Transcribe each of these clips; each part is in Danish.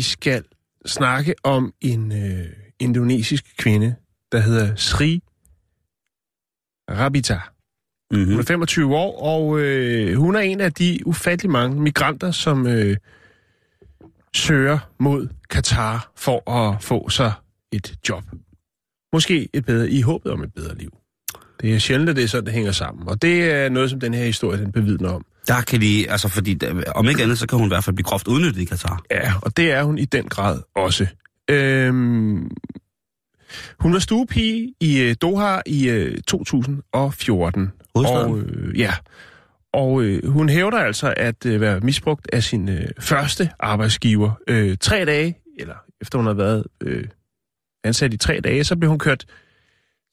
Vi skal snakke om en øh, indonesisk kvinde, der hedder Sri Rabita. Hun Mm-hmm. er 25 år, og øh, hun er en af de ufattelig mange migranter, som øh, søger mod Katar for at få sig et job. Måske et bedre, i håbet om et bedre liv. Det er sjældent, at det er sådan, det hænger sammen. Og det er noget, som den her historie den bevidner om. Der kan de, altså fordi, om ikke andet, så kan hun i hvert fald blive groft udnyttet i Katar. Ja, og det er hun i den grad også. Øhm, hun var stuepige i øh, Doha i øh, 2014. Hovedstaden? Og, øh, ja, og øh, hun hævder altså at øh, være misbrugt af sin øh, første arbejdsgiver. Øh, tre dage, eller efter hun har været øh, ansat i tre dage, så blev hun kørt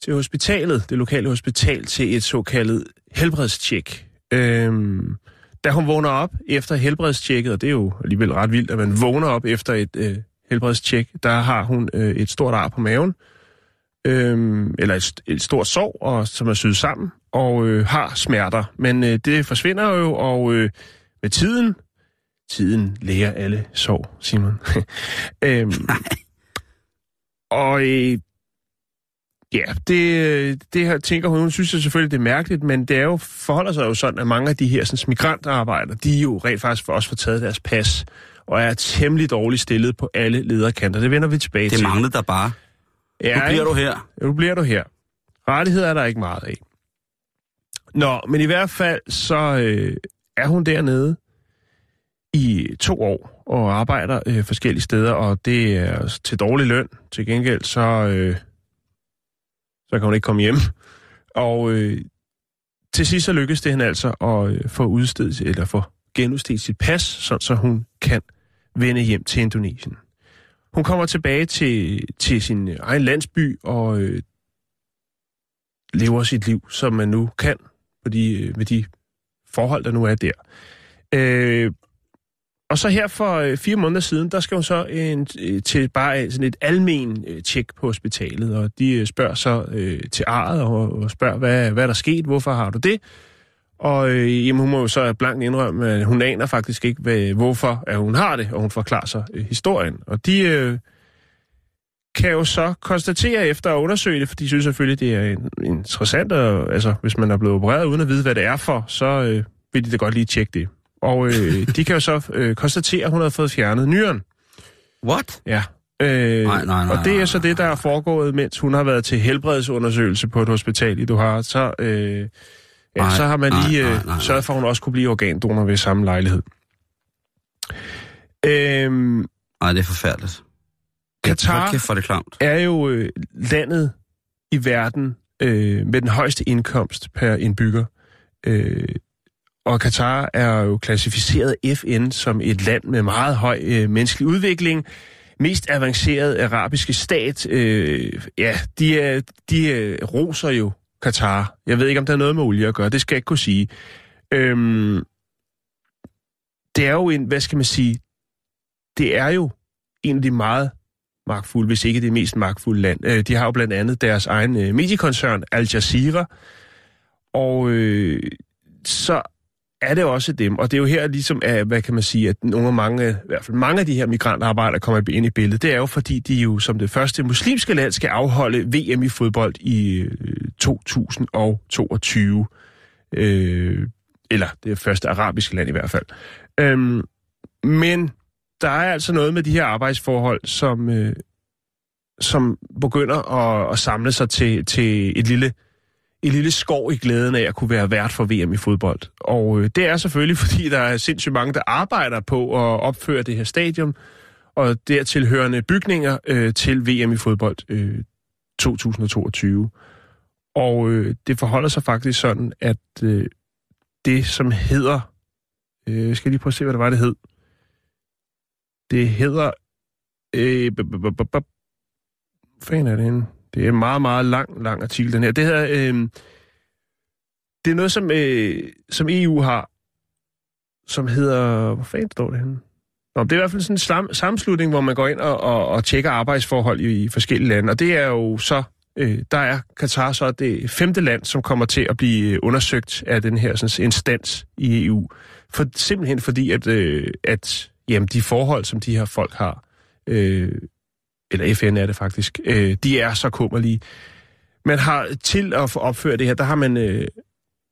til hospitalet, det lokale hospital, til et såkaldet helbredstjek. Øhm, da hun vågner op efter helbredstjekket, og det er jo alligevel ret vildt, at man vågner op efter et øh, helbredstjek, der har hun øh, et stort ar på maven, øhm, eller et, et stort sår, og, som er syet sammen, og øh, har smerter. Men øh, det forsvinder jo, og øh, med tiden, tiden læger alle sår, Simon. øhm, og øh, Ja, det, det her tænker hun, hun synes jeg selvfølgelig, det er mærkeligt, men det er jo, forholder sig jo sådan, at mange af de her sådan, migrantarbejdere, de er jo rent faktisk for også får taget deres pas, og er temmelig dårligt stillet på alle lederkanter. Det vender vi tilbage Det til. manglede der bare. Ja, Nu bliver du her. Nu bliver du her. Rettigheder er der ikke meget af. Nå, men i hvert fald så øh, er hun dernede i to år og arbejder øh, forskellige steder, og det er til dårlig løn. Til gengæld så, øh, så kan hun ikke komme hjem. Og øh, til sidst så lykkes det hende altså at øh, få udstedt, eller få genudstedt sit pas, sådan så hun kan vende hjem til Indonesien. Hun kommer tilbage til, til sin egen landsby og øh, lever sit liv, som man nu kan på de, øh, med de forhold, der nu er der. Øh, og så her for øh, fire måneder siden, der skal hun så en, øh, til bare sådan et almen øh, tjek på hospitalet, og de øh, spørger så øh, til arret og, og spørger, hvad, hvad er der sket, hvorfor har du det? Og øh, jamen, hun må jo så blankt indrømme, at hun aner faktisk ikke, hvad, hvorfor at hun har det, og hun forklarer sig øh, historien. Og de øh, kan jo så konstatere efter at undersøge det, for de synes selvfølgelig, det er en, interessant, og, altså hvis man er blevet opereret uden at vide, hvad det er for, så øh, vil de da godt lige tjekke det. Og øh, de kan jo så øh, konstatere, at hun har fået fjernet nyren. What? Ja. Øh, Nej, nej, nej, og det er nej, så det, der er foregået, mens hun har været til helbredsundersøgelse på et hospital i Doha. Så, øh, ja, Nej, så har man nej, lige nej, øh, nej, nej. sørget for, at hun også kunne blive organdonor ved samme lejlighed. Øhm, Nej, det er forfærdeligt. Katar- kæft, for det klamt. er jo øh, landet i verden øh, med den højeste indkomst per indbygger. Øh, og Katar er jo klassificeret FN som et land med meget høj øh, menneskelig udvikling. Mest avanceret arabiske stat. Øh, ja, de, er, de øh, roser jo Katar. Jeg ved ikke, om der er noget med olie at gøre. Det skal jeg ikke kunne sige. Øhm, det er jo en, hvad skal man sige, det er jo en af de meget magtfulde, hvis ikke det mest magtfulde land. Øh, de har jo blandt andet deres egen øh, mediekoncern, Al Jazeera, og øh, så er det også dem. Og det er jo her ligesom, at, hvad kan man sige, at nogle af mange, i hvert fald mange af de her migrantarbejdere kommer ind i billedet. Det er jo fordi, de jo som det første muslimske land skal afholde VM i fodbold i øh, 2022. Øh, eller det første arabiske land i hvert fald. Øhm, men der er altså noget med de her arbejdsforhold, som, øh, som begynder at, at samle sig til, til et lille en lille skov i glæden af at kunne være vært for VM i fodbold. Og øh, det er selvfølgelig, fordi der er sindssygt mange, der arbejder på at opføre det her stadion, og dertilhørende bygninger øh, til VM i fodbold øh, 2022. Og øh, det forholder sig faktisk sådan, at øh, det, som hedder... Øh, skal jeg lige prøve at se, hvad det var, det hed. Det hedder... Øh, fanden er det henne? Det er en meget, meget lang, lang artikel, den her. Det hedder... Øh, det er noget, som, øh, som EU har, som hedder... Hvor fanden står det henne? Nå, det er i hvert fald sådan en slam, sammenslutning, hvor man går ind og, og, og tjekker arbejdsforhold i, i forskellige lande. Og det er jo så øh, der er Katar så det femte land, som kommer til at blive øh, undersøgt af den her sådan, instans i EU. For, simpelthen fordi, at, øh, at jamen, de forhold, som de her folk har, øh, eller FN er det faktisk, øh, de er så kummerlige. Man har til at få opført det her, der har man, øh,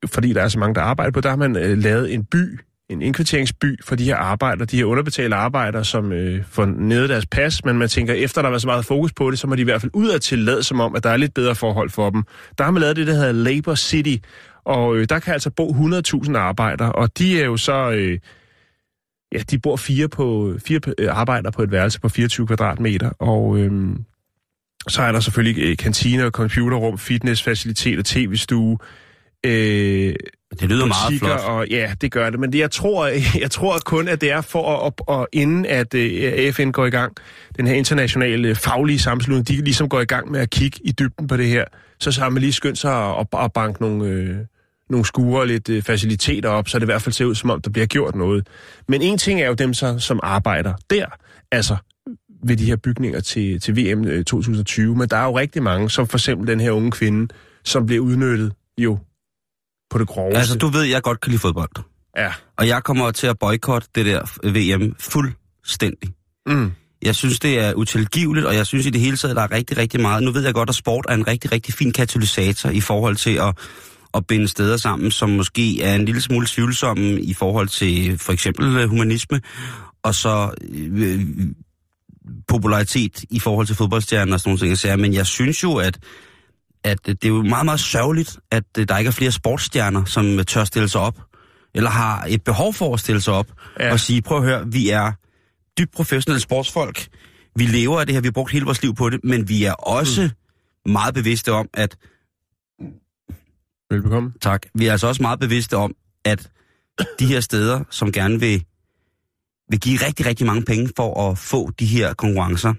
fordi der er så mange, der arbejder på, der har man øh, lavet en by en indkvarteringsby for de her arbejdere, de her underbetalte arbejdere, som øh, får nede deres pas, men man tænker, efter der var så meget fokus på det, så må de i hvert fald ud af tillade som om, at der er lidt bedre forhold for dem. Der har man lavet det, der hedder Labor City, og øh, der kan altså bo 100.000 arbejdere, og de er jo så... Øh, ja, de bor fire, på, fire øh, arbejdere på et værelse på 24 kvadratmeter, og øh, så er der selvfølgelig øh, kantiner, computerrum, fitnessfaciliteter, tv-stue, øh, det lyder meget flot. Og, ja, det gør det. Men det, jeg, tror, jeg tror kun, at det er for at, at inden at uh, øh, FN går i gang, den her internationale faglige sammenslutning, de ligesom går i gang med at kigge i dybden på det her, så, har man lige skyndt sig at, at banke nogle, øh, nogle skuer og lidt øh, faciliteter op, så det i hvert fald ser ud, som om der bliver gjort noget. Men en ting er jo dem, så, som arbejder der, altså ved de her bygninger til, til VM 2020, øh, men der er jo rigtig mange, som for eksempel den her unge kvinde, som bliver udnyttet jo på det groveste. Altså, du ved, jeg godt kan lide fodbold. Ja. Og jeg kommer til at boykotte det der VM fuldstændig. Mm. Jeg synes, det er utilgiveligt, og jeg synes i det hele taget, der er rigtig, rigtig meget. Nu ved jeg godt, at sport er en rigtig, rigtig fin katalysator i forhold til at, at binde steder sammen, som måske er en lille smule tvivlsomme i forhold til for eksempel øh, humanisme, og så øh, popularitet i forhold til fodboldstjerner og sådan nogle ting. Men jeg synes jo, at at det er jo meget, meget sørgeligt, at øh, der ikke er flere sportsstjerner, som tør stille sig op, eller har et behov for at stille sig op ja. og sige, prøv at høre, vi er dybt professionelle sportsfolk, vi lever af det her, vi har brugt hele vores liv på det, men vi er også mm. meget bevidste om, at... Velbekomme. Tak. Vi er altså også meget bevidste om, at de her steder, som gerne vil, vil give rigtig, rigtig mange penge for at få de her konkurrencer,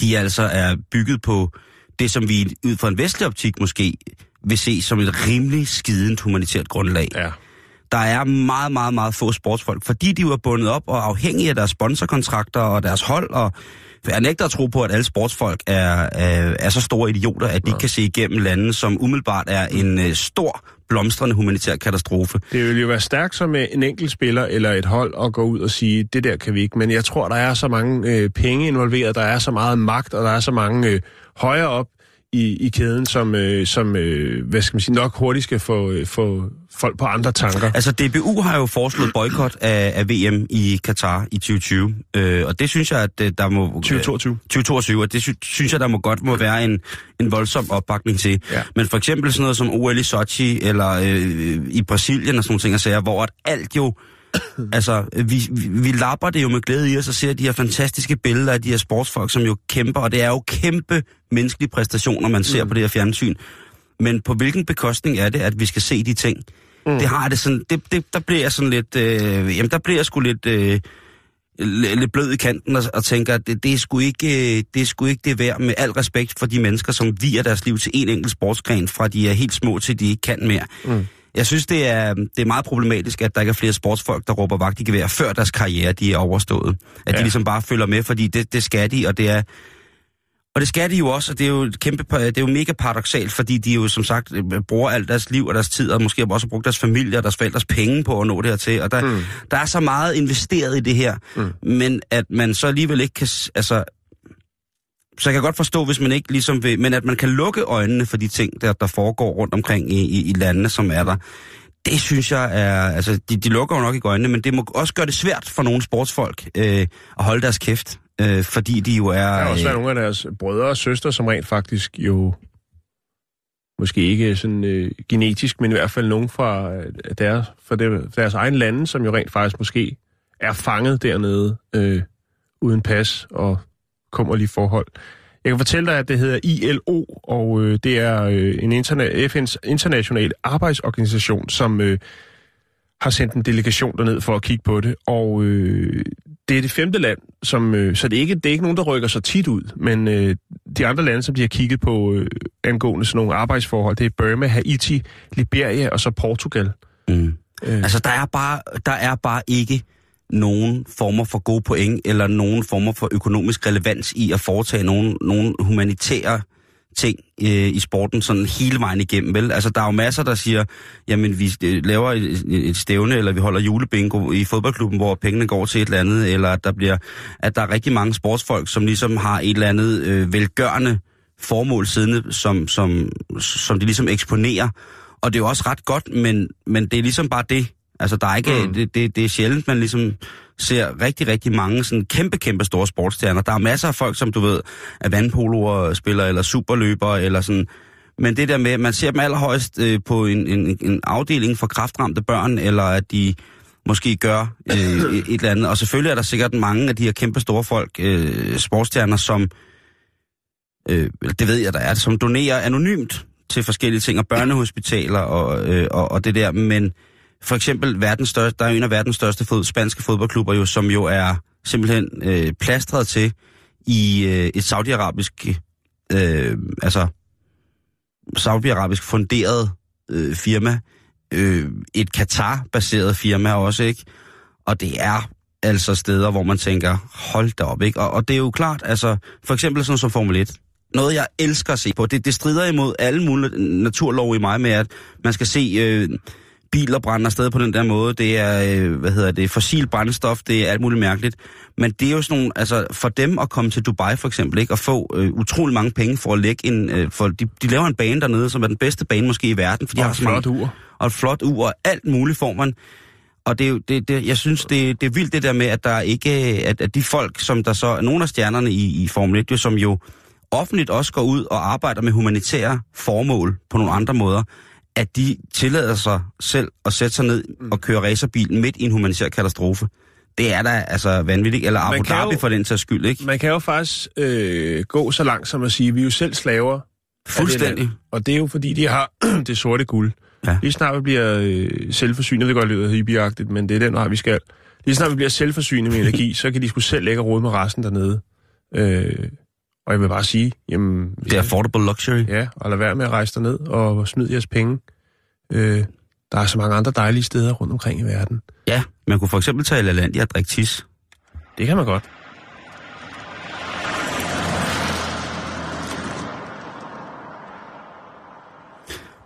de altså er bygget på det, som vi ud fra en vestlig optik måske vil se som et rimelig skident humanitært grundlag. Ja. Der er meget, meget, meget få sportsfolk, fordi de er bundet op og afhængige af deres sponsorkontrakter og deres hold, og jeg nægter at tro på, at alle sportsfolk er, er, er så store idioter, at de ja. kan se igennem lande, som umiddelbart er en uh, stor, blomstrende humanitær katastrofe. Det vil jo være stærkt som en enkelt spiller eller et hold at gå ud og sige, det der kan vi ikke. Men jeg tror, der er så mange øh, penge involveret, der er så meget magt, og der er så mange øh, højere op i, i kæden, som, øh, som øh, hvad skal man sige, nok hurtigt skal få, øh, få folk på andre tanker. Altså DBU har jo foreslået boykot af, af VM i Katar i 2020, øh, og det synes jeg, at øh, der må... 2022. 2022, og det sy- synes jeg, der må godt må være en, en voldsom opbakning til. Ja. Men for eksempel sådan noget som OL i Sochi, eller øh, i Brasilien og sådan nogle ting, sager, hvor at alt jo altså, vi, vi, vi lapper det jo med glæde i os og ser de her fantastiske billeder af de her sportsfolk, som jo kæmper, og det er jo kæmpe menneskelige præstationer, man ser mm. på det her fjernsyn. Men på hvilken bekostning er det, at vi skal se de ting? Mm. Det har det sådan, det, det, der bliver jeg sådan lidt, øh, jamen der bliver jeg sgu lidt, øh, lidt blød i kanten og, og tænker, at det, det, er sgu ikke, det er sgu ikke det værd med al respekt for de mennesker, som viger deres liv til en enkelt sportsgren, fra de er helt små til de ikke kan mere. Mm. Jeg synes, det er, det er meget problematisk, at der ikke er flere sportsfolk, der råber vagt i gevær, før deres karriere de er overstået. At ja. de ligesom bare følger med, fordi det, det skal de, og det er... Og det skal de jo også, og det er jo, kæmpe, det er jo mega paradoxalt, fordi de jo som sagt bruger alt deres liv og deres tid, og måske også brugt deres familie og deres forældres penge på at nå det her til. Og der, mm. der er så meget investeret i det her, mm. men at man så alligevel ikke kan... Altså, så jeg kan godt forstå, hvis man ikke ligesom vil, men at man kan lukke øjnene for de ting, der, der foregår rundt omkring i, i, i landene, som er der. Det synes jeg er, altså de, de lukker jo nok ikke øjnene, men det må også gøre det svært for nogle sportsfolk øh, at holde deres kæft, øh, fordi de jo er... Der er også øh, nogle af deres brødre og søstre, som rent faktisk jo måske ikke sådan øh, genetisk, men i hvert fald nogen fra øh, deres, fra det, deres egen lande, som jo rent faktisk måske er fanget dernede øh, uden pas og kummerlige forhold. Jeg kan fortælle dig, at det hedder ILO, og øh, det er øh, en interna- FN's international arbejdsorganisation, som øh, har sendt en delegation derned for at kigge på det. Og øh, det er det femte land, som, øh, så det er, ikke, det er ikke nogen, der rykker så tit ud, men øh, de andre lande, som de har kigget på øh, angående sådan nogle arbejdsforhold, det er Burma, Haiti, Liberia og så Portugal. Mm. Øh. Altså, der er, bare, der er bare ikke nogen former for gode point, eller nogen former for økonomisk relevans i at foretage nogen, nogen humanitære ting øh, i sporten sådan hele vejen igennem, vel? Altså, der er jo masser, der siger, jamen, vi øh, laver et, et stævne, eller vi holder julebingo i fodboldklubben, hvor pengene går til et eller andet, eller at der, bliver, at der er rigtig mange sportsfolk, som ligesom har et eller andet øh, velgørende formål siddende, som, som, som de ligesom eksponerer. Og det er jo også ret godt, men, men det er ligesom bare det. Altså, der er ikke, mm. det, det, det er sjældent, man ligesom ser rigtig, rigtig mange sådan kæmpe, kæmpe store sportsstjerner. Der er masser af folk, som du ved, er vandpoloer, spiller eller superløbere, eller sådan. Men det der med, man ser dem allerhøjst øh, på en, en, en afdeling for kraftramte børn, eller at de måske gør øh, et eller andet. Og selvfølgelig er der sikkert mange af de her kæmpe store folk, øh, sportsstjerner, som, øh, det ved jeg, der er, som donerer anonymt til forskellige ting, og børnehospitaler og, øh, og, og det der, men for eksempel verdens største, der er en af verdens største fod, spanske fodboldklubber, jo, som jo er simpelthen øh, plastret til i øh, et saudiarabisk, øh, altså saudiarabisk funderet øh, firma, øh, et Katar-baseret firma også, ikke? Og det er altså steder, hvor man tænker, hold da op, ikke? Og, og det er jo klart, altså, for eksempel sådan som Formel 1. Noget, jeg elsker at se på. Det, det strider imod alle mulige naturlov i mig med, at man skal se... Øh, biler brænder afsted på den der måde. Det er, øh, hvad hedder det, fossil brændstof, det er alt muligt mærkeligt. Men det er jo sådan nogle, altså for dem at komme til Dubai for eksempel, ikke, og få øh, utrolig mange penge for at lægge en, øh, for de, de laver en bane dernede, som er den bedste bane måske i verden. For de og har et flot ur. Og et flot ur, og alt muligt får man. Og det er jo, det, det, jeg synes, det, det er vildt det der med, at der ikke, at, at de folk, som der så, nogle af stjernerne i, i Formel 1, jo, som jo offentligt også går ud og arbejder med humanitære formål på nogle andre måder, at de tillader sig selv at sætte sig ned mm. og køre racerbil midt i en humanitær katastrofe. Det er da altså vanvittigt. Eller Abu Dhabi jo, for den sags skyld, ikke? Man kan jo faktisk øh, gå så langt som at sige, at vi er jo selv slaver. Fuldstændig. Det og det er jo fordi, de har det sorte guld. Ja. Lige snart vi bliver øh, selvforsynet, det går lyder hippieagtigt, men det er den vej, vi skal. Lige snart vi bliver selvforsynet med energi, så kan de sgu selv lægge råd med resten dernede. Øh, og jeg vil bare sige, jamen... Det er affordable luxury. Ja, og lad være med at rejse derned og smide jeres penge. Øh, der er så mange andre dejlige steder rundt omkring i verden. Ja, man kunne for eksempel tage LaLandia og drikke tis. Det kan man godt.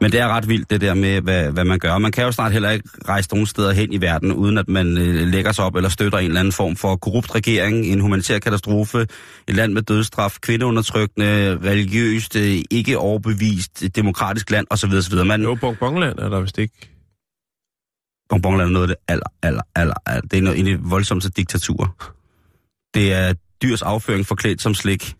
Men det er ret vildt, det der med, hvad, hvad man gør. Man kan jo snart heller ikke rejse nogen steder hen i verden, uden at man øh, lægger sig op eller støtter en eller anden form for korrupt regering, en humanitær katastrofe, et land med dødsstraf, kvindeundertrykkende, religiøst, øh, ikke overbevist, demokratisk land osv. osv. Man, jo, Bongbongland er der vist ikke. Bongbongland er noget af det aller, aller, aller, aller. Det er noget, en af de voldsomste diktaturer. Det er dyrs afføring forklædt som slik.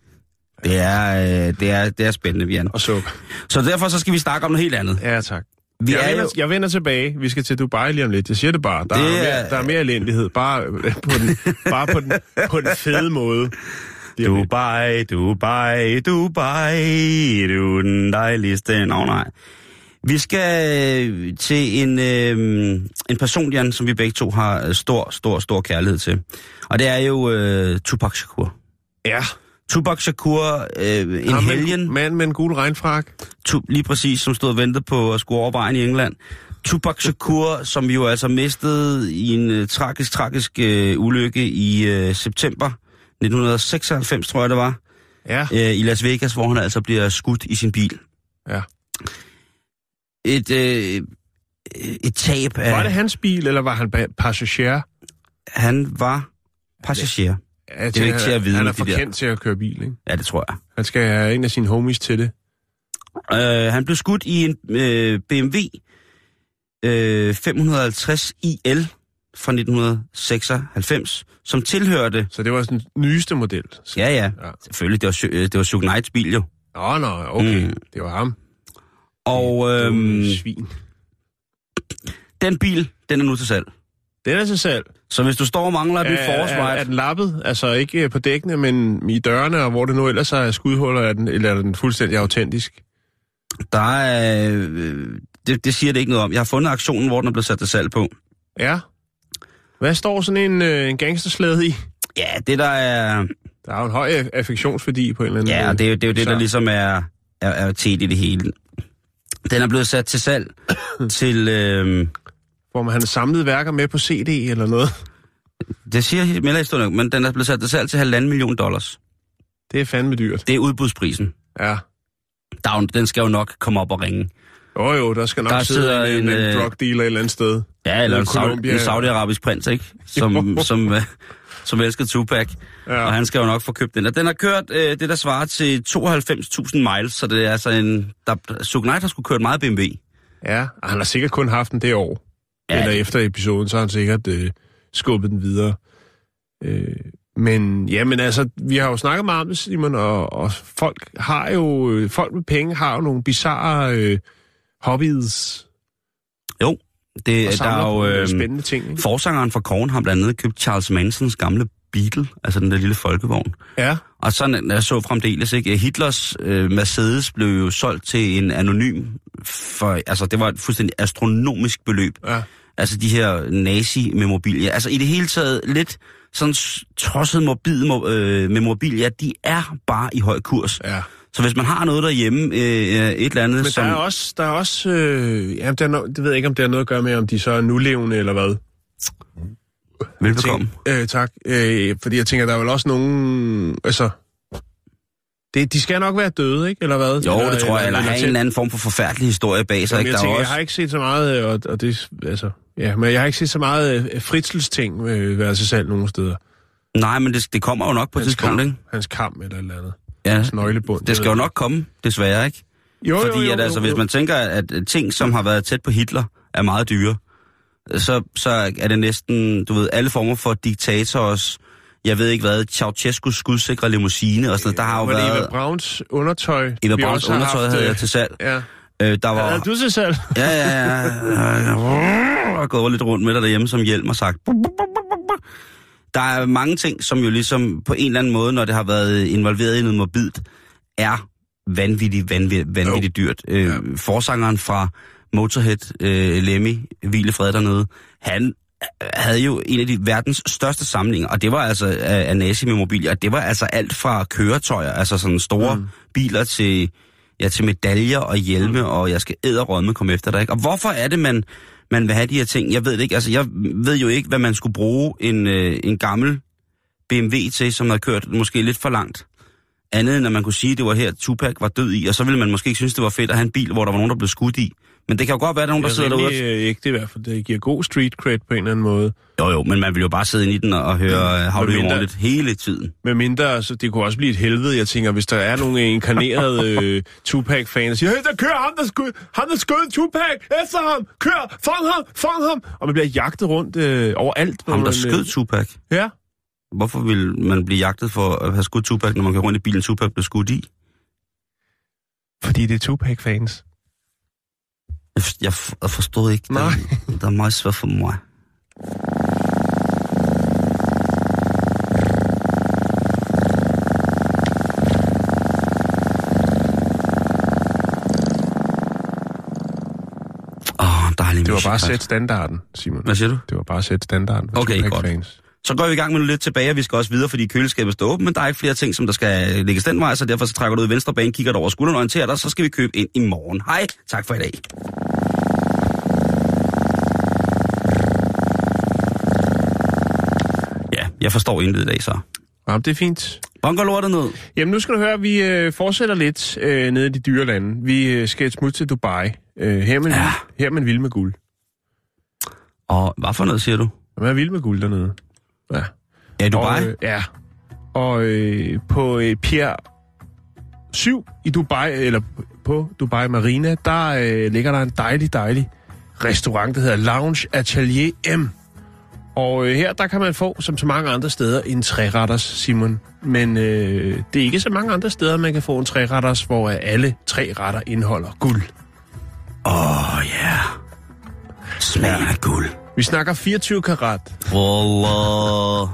Det er, øh, det er, det er spændende, Vian. Og sukker. Så derfor så skal vi snakke om noget helt andet. Ja, tak. Vi jeg, er vender, jo... jeg vender tilbage. Vi skal til Dubai lige om lidt. Jeg siger det bare. Der, det er, mere, der er mere elendighed. Bare på den, bare på den, på den fede måde. Dubai, Dubai, Dubai, du er den dejligste. Nå, nej. Vi skal øh, til en, øh, en person, Jan, som vi begge to har stor, stor, stor kærlighed til. Og det er jo øh, Tupac Shakur. Ja. Tupac Shakur, øh, en helgen. Mand med en gul regnfrak. Tu, lige præcis, som stod og ventede på at skulle over vejen i England. Tupac Shakur, som jo altså mistede i en uh, tragisk, tragisk uh, ulykke i uh, september 1996, tror jeg det var. Ja. Uh, I Las Vegas, hvor han altså bliver skudt i sin bil. Ja. Et, uh, et tab af... Var det hans bil, eller var han passager? Han var passager. Ja, det er ikke til at vide. Han er for kendt til at køre bil, ikke? Ja, det tror jeg. Han skal have en af sine homies til det. Uh, han blev skudt i en uh, BMW uh, 550 IL fra 1996, som tilhørte... Så det var den nyeste model? Ja, ja, ja. Selvfølgelig. Det var, det var Suge Knights bil jo. Nå, nå, okay. Mm. Det var ham. Og Dumme Svin. den bil, den er nu til salg. Den er til salg. Så hvis du står og mangler at blive Er, er, forårsvejt, den lappet? Altså ikke på dækkene, men i dørene, og hvor det nu ellers er skudhuller, er den, eller er den fuldstændig autentisk? der er... Øh, det, det siger det ikke noget om. Jeg har fundet aktionen, hvor den er blevet sat til salg på. Ja. Hvad står sådan en, øh, en gangsterslæde i? Ja, det der er... Der er jo en høj aff- affektionsværdi på en eller anden Ja, og det er jo det, er jo det der ligesom er, er, er tæt i det hele. Den er blevet sat til salg til... Øh, Får man hans samlede værker med på CD eller noget? det siger melder historien, men den er blevet sat til salg til halvanden million dollars. Det er fandme dyrt. Det er udbudsprisen. Ja. Der er den skal jo nok komme op og ringe. Jo jo, der skal nok Der sidde en, en, en, øh, drug dealer et eller andet sted. Ja, eller en, Saudi, Colombia. en saudiarabisk prins, ikke? Som, som, øh, som elsker Tupac. Ja. Ja. Og han skal jo nok få købt den. Og den har kørt øh, det, der svarer til 92.000 miles, så det er altså en... Der, Suge Knight har skulle kørt meget BMW. Ja, og han har sikkert kun haft den det år. Ja. Ja. Eller efter episoden, så har han sikkert øh, skubbet den videre. Øh, men jamen altså, vi har jo snakket meget om det, Simon, og, og folk har jo, øh, folk med penge har jo nogle bizarre øh, hobbies, Det, og der er jo... øh, Øh, spændende ting. Ikke? forsangeren fra Korn har blandt andet købt Charles Mansons gamle Beetle, altså den der lille folkevogn. Ja, Og sådan jeg så fremdeles, ikke? Hitlers øh, Mercedes blev jo solgt til en anonym, for, altså det var et fuldstændig astronomisk beløb. ja. Altså de her nazi-memorabilia. Altså i det hele taget lidt sådan tosset morbid mo- øh, memorabilia, de er bare i høj kurs. ja. Så hvis man har noget derhjemme, øh, et eller andet, Men som... der er også, der er også øh, ja, der er no, det ved jeg ikke, om det har noget at gøre med, om de så er nulevende eller hvad. Velbekomme. Tænk, øh, tak. Øh, fordi jeg tænker, der er vel også nogen... Altså, det, de skal nok være døde, ikke? Eller hvad? Jo, det tror jeg, eller have en eller anden form for forfærdelig historie bag sig. Jamen, Ikke? Der er tænker, jo jeg også... har ikke set så meget, øh, og, og det, altså, ja, men jeg har ikke set så meget øh, Fritzels ting øh, være sig selv nogen steder. Nej, men det, det kommer jo nok på et tidspunkt, kamp, ikke? hans kamp eller et eller andet. Ja, Hans nøglebund. det skal jo nok komme, desværre, ikke? Jo, jo, Fordi jo, at, altså, jo, hvis jo. man tænker, at at ting, som har været tæt på Hitler, er meget dyre, så, så er det næsten, du ved, alle former for diktators, jeg ved ikke hvad, Ceausescus skudsikre limousine og sådan noget. Der har jo Var det Eva været... Brauns undertøj? Eva Brauns undertøj havde øh, jeg til salg. Ja. Øh, der var... Havde du til salg? Ja, ja, ja. Jeg har gået lidt rundt med dig derhjemme som hjelm og sagt... Der er mange ting, som jo ligesom på en eller anden måde, når det har været involveret i noget morbidt, er vanvittigt, vanvittigt, vanvittigt dyrt. Øh, Ja. forsangeren fra Motorhead, øh, Lemmy, Hvile Fred dernede, han øh, havde jo en af de verdens største samlinger, og det var altså af, af nazi-memorabilia, og det var altså alt fra køretøjer, altså sådan store mm. biler til, ja, til medaljer og hjelme, mm. og jeg skal æderrømme komme efter dig, ikke? Og hvorfor er det, man, man vil have de her ting? Jeg ved det ikke, altså jeg ved jo ikke, hvad man skulle bruge en, øh, en gammel BMW til, som havde kørt måske lidt for langt. Andet end at man kunne sige, at det var her, Tupac var død i, og så ville man måske ikke synes, det var fedt at have en bil, hvor der var nogen, der blev skudt i. Men det kan jo godt være, at der er nogen, der Det sidder er derude. rimelig øh, i hvert fald. Det giver god street cred på en eller anden måde. Jo, jo, men man vil jo bare sidde i den og høre mm, How Do hele tiden. Med mindre, altså, det kunne også blive et helvede. Jeg tænker, hvis der er nogle inkarnerede øh, Tupac-fans, der siger, hey, der kører ham, der skød, ham, der skød Tupac, efter ham, kør, fang ham, fang ham. Og man bliver jagtet rundt øh, overalt. Ham, der man, øh, skød Tupac. Ja. Hvorfor vil man blive jagtet for at have skudt Tupac, når man kan rundt i bilen, Tupac blev skudt i? Fordi det er Tupac-fans. Jeg, jeg, forstod ikke. Nej. Det, det er meget svært for mig. Oh, Det var bare at sætte standarden, Simon. Hvad siger du? Det var bare at sætte standarden Okay, godt. Tupac-fans. Så går vi i gang med noget lidt tilbage, og vi skal også videre, fordi køleskabet står åbent, men der er ikke flere ting, som der skal lægges den vej, så derfor så trækker du ud i venstre bane, kigger du over skulderen og orienterer dig, så skal vi købe ind i morgen. Hej, tak for i dag. Ja, jeg forstår intet i dag, så. Jamen, det er fint. Går lortet ned? Jamen, nu skal du høre, at vi øh, fortsætter lidt øh, nede i de dyre lande. Vi øh, skal et smut til Dubai. Øh, her, er man, Ja. ja. her er man vild med guld. Og hvad for noget, siger du? Man er vild med guld dernede. Ja. Ja, i Dubai? Og, øh, ja. Og øh, på øh, Pier 7 i Dubai, eller på Dubai Marina, der øh, ligger der en dejlig, dejlig restaurant, der hedder Lounge Atelier M. Og øh, her, der kan man få, som så mange andre steder, en træretters, Simon. Men øh, det er ikke så mange andre steder, man kan få en træretters, hvor alle tre retter indeholder guld. Åh, oh, ja. Yeah. Smagen af guld. Vi snakker 24 karat. Wallah.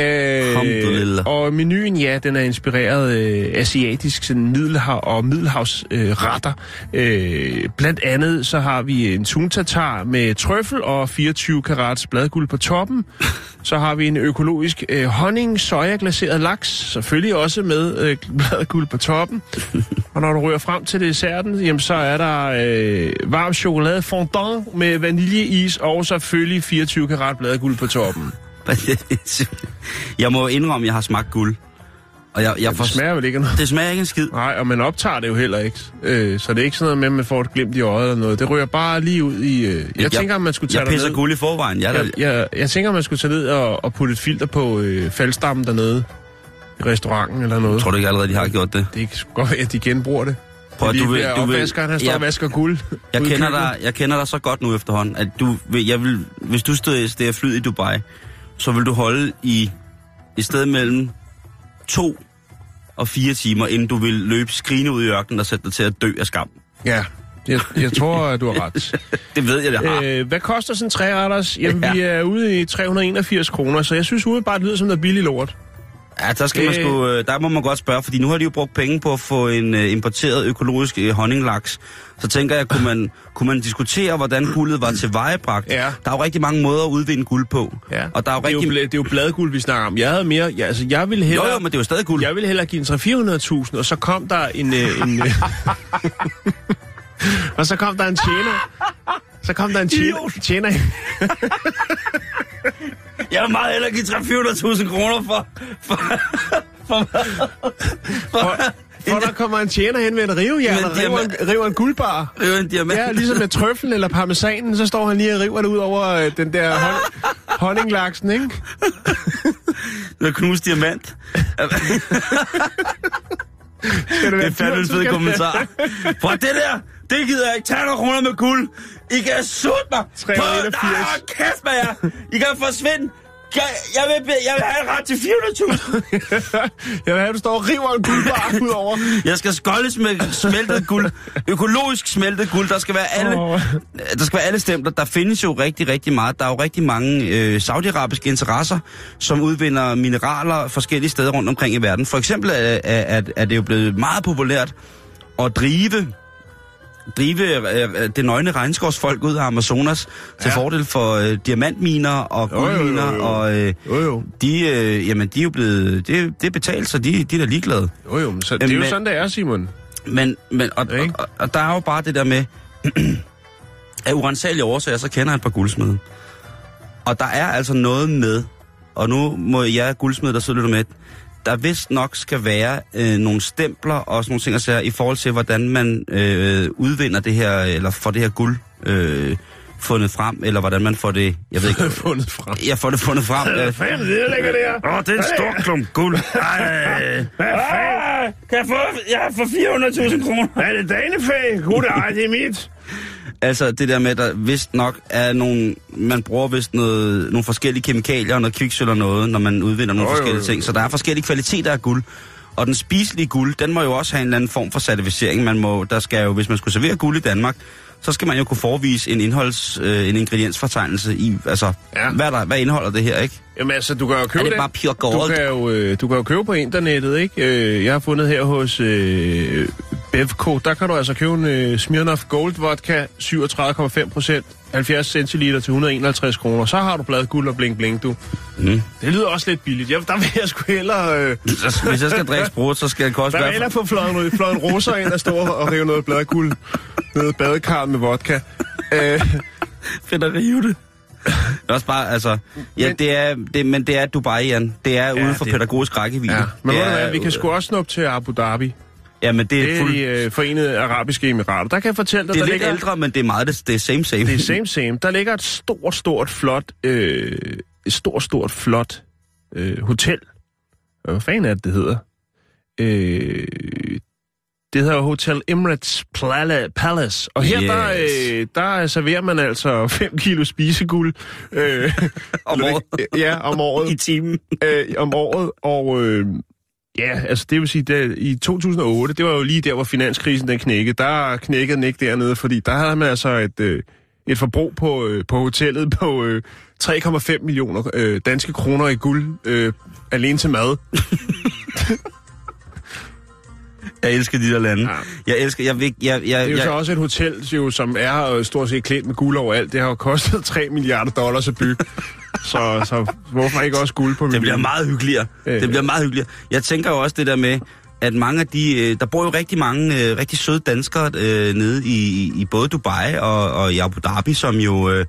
Øh, og menuen, ja, den er inspireret øh, asiatisk sådan middelhav og middelhavsretter. Øh, øh, blandt andet så har vi en tuntatar med trøffel og 24 karats bladguld på toppen. Så har vi en økologisk øh, honning soja glaseret laks, selvfølgelig også med øh, bladguld på toppen. Og når du rører frem til desserten, jamen, så er der øh, varm chokolade fondant med vaniljeis og selvfølgelig 24 karat bladguld på toppen. Jeg må indrømme, at jeg har smagt guld. Og jeg, jeg Det smager vel ikke noget. Det smager ikke en skid. Nej, og man optager det jo heller ikke. Øh, så det er ikke sådan noget med, at man får et glimt i øjet eller noget. Det ryger bare lige ud i... Øh, jeg, jeg tænker, at man skulle tage Jeg pisser guld i forvejen. Jeg, er Jeg, jeg, jeg tænker, at man skulle tage ned og, og putte et filter på øh, faldstammen dernede. I restauranten eller noget. tror du ikke allerede, de har gjort det? Det kan godt være, at de genbruger det. Prøv at er du vil- du vil- opvaskeren, han står Ja. og vasker guld. Jeg kender, dig, jeg kender dig så godt nu efterhånden, at du, jeg vil, hvis du stod det er flyet i Dubai, så vil du holde i et sted mellem to og fire timer, inden du vil løbe skrine ud i ørkenen og sætte dig til at dø af skam. Ja, jeg, jeg tror, du har ret. Det ved jeg, det har. øh, hvad koster sådan en træretters? Jamen, Ja. vi er ude i 381 kroner, så jeg synes umiddelbart, det lyder som noget billigt lort. Ja, der, skal man det- sgu, øh, der må man godt spørge, fordi nu har de jo brugt penge på at få en uh, importeret økologisk uh, honninglaks. Så tænker jeg, kunne man, kunne man diskutere, hvordan guldet var tilvejebragt? Ja. Der er jo rigtig mange måder at udvinde guld på. Ja. Og der er jo det, er jo, rigtig... det er jo bladguld, vi snakker om. Jeg havde mere... Ja, altså, jeg ville hellere... Jo, jo, men det er jo stadig guld. Jeg ville hellere give en 300-400.000, og så kom der en... Øh, en øh, og så kom der en tjener. Så kom der en tjener. tjener Jeg vil meget hellere give 300.000 kroner for... for, for, for, for der kommer en tjener hen med en rivejern og river en, river en guldbar. er jo en diamant. Ja, ligesom med trøffel eller parmesanen, så står han lige og river det ud over øh, den der hon, honninglaksen, ikke? Det er knust diamant. Det være er fandme en fed kommentar. For det der, det gider jeg ikke. Tag nogle kroner med guld. I kan sutte mig. 381. På- Nej, kæft med jer. I kan forsvinde. Jeg, jeg, vil, jeg vil have ret til 400.000. Jeg vil have, at du står og river en guldbar ud over. Jeg skal skoldes med smeltet guld. Økologisk smeltet guld. Der skal være alle, Åh. der skal være alle stempler. Der findes jo rigtig, rigtig meget. Der er jo rigtig mange øh, saudiarabiske interesser, som udvinder mineraler forskellige steder rundt omkring i verden. For eksempel er, er, er, er det jo blevet meget populært at drive drive øh, det nøgne regnskovsfolk ud af Amazonas til Ja. fordel for øh, diamantminer og Jo, jo, jo, guldminer, jo. og øh, Jo, jo. de, øh, jamen, de er jo blevet, det, det er betalt, så de, de er da ligeglade. Jo, jo, men så, det er jo Men- sådan, det er, Simon. Men, men og, og, og, og der er jo bare det der med, af urensagelige årsager, så kender jeg et par guldsmede. Og der er altså noget med, og nu må jeg guldsmed, der sidder lidt med, der vist nok skal være øh, nogle stempler og sådan nogle ting, altså, i forhold til, hvordan man øh, udvinder det her, eller får det her guld øh, fundet frem, eller hvordan man får det, jeg ved ikke, fundet frem. jeg får det fundet frem. Hvad fanden det, der ligger der? Åh, oh, det er en stor klump guld. Ej. Hvad fanden? Kan jeg få, jeg får 400.000 kroner? Er det danefæ? Gud, ej, det er mit. Altså det der med, at der vist nok er nogle, man bruger vist noget, nogle forskellige kemikalier og noget kviksøl og noget, når man udvinder nogle Jo, forskellige jo, ting. Så der er forskellige kvaliteter af guld. Og den spiselige guld, den må jo også have en eller anden form for certificering. Man må, der skal jo, hvis man skulle servere guld i Danmark, så skal man jo kunne forvise en indholds, øh, en ingrediensfortegnelse i, altså, Ja. hvad, er der, hvad indeholder det her, ikke? Jamen altså, du kan jo købe Er det bare pure Du gold? kan, jo, øh, du kan jo købe på internettet, ikke? Øh, jeg har fundet her hos øh, Bevco, der kan du altså købe en øh, Smirnoff Gold Vodka, 37,5 procent, 70 centiliter til 151 kroner. Så har du bladet guld og bling bling, du. Mm. Det lyder også lidt billigt. Jeg, der vil jeg sgu hellere... Øh, Hvis jeg skal drikke sprut, så skal det koste der vil hellere få fløjet, fløjet en roser ind og stå og rive noget bladet guld ned i badekarret med vodka. Øh, fedt at rive det. Det er også bare, altså... Ja, Men- det er, det, men det er Dubai, Jan. Det er uden for det- pædagogisk rækkevidde. ja. Men det er, hvad, vi kan sgu også nå op til Abu Dhabi. Ja, men det er, Det er fuld, de øh, forenede arabiske emirater. Der kan jeg fortælle dig, det er der lidt ligger... ældre, men det er meget det, det er same same. Det er same same. Der ligger et stort, stort, flot, øh, et stort, stort, flot øh, hotel. Hvad fanden er det, det hedder? Øh, det hedder Hotel Emirates Pala- Palace. Og her, Yes. der, øh, der serverer man altså 5 kilo spiseguld. Øh, Om året. Ja, om året. I timen. øh, om året. Og øh, Ja, altså det vil sige, at i 2008, det var jo lige der, hvor finanskrisen den knækkede. Der knækkede den ikke dernede, fordi der havde man altså et, øh, et forbrug på, øh, på hotellet på øh, 3,5 millioner øh, danske kroner i guld øh, alene til mad. Jeg elsker de der lande. Ja. Jeg elsker, jeg, jeg, jeg, Det er jo jeg, så også et hotel, jo, som er øh, stort set klædt med guld overalt. Det har jo kostet 3 milliarder dollars at bygge. så, så hvorfor ikke også guld på Det bliver meget hyggeligere. Øh. Det bliver meget hyggeligere. Jeg tænker jo også det der med, at mange af de... øh, Der bor jo rigtig mange øh, rigtig søde danskere øh, nede i, i både Dubai og, og i Abu Dhabi, som jo... Øh,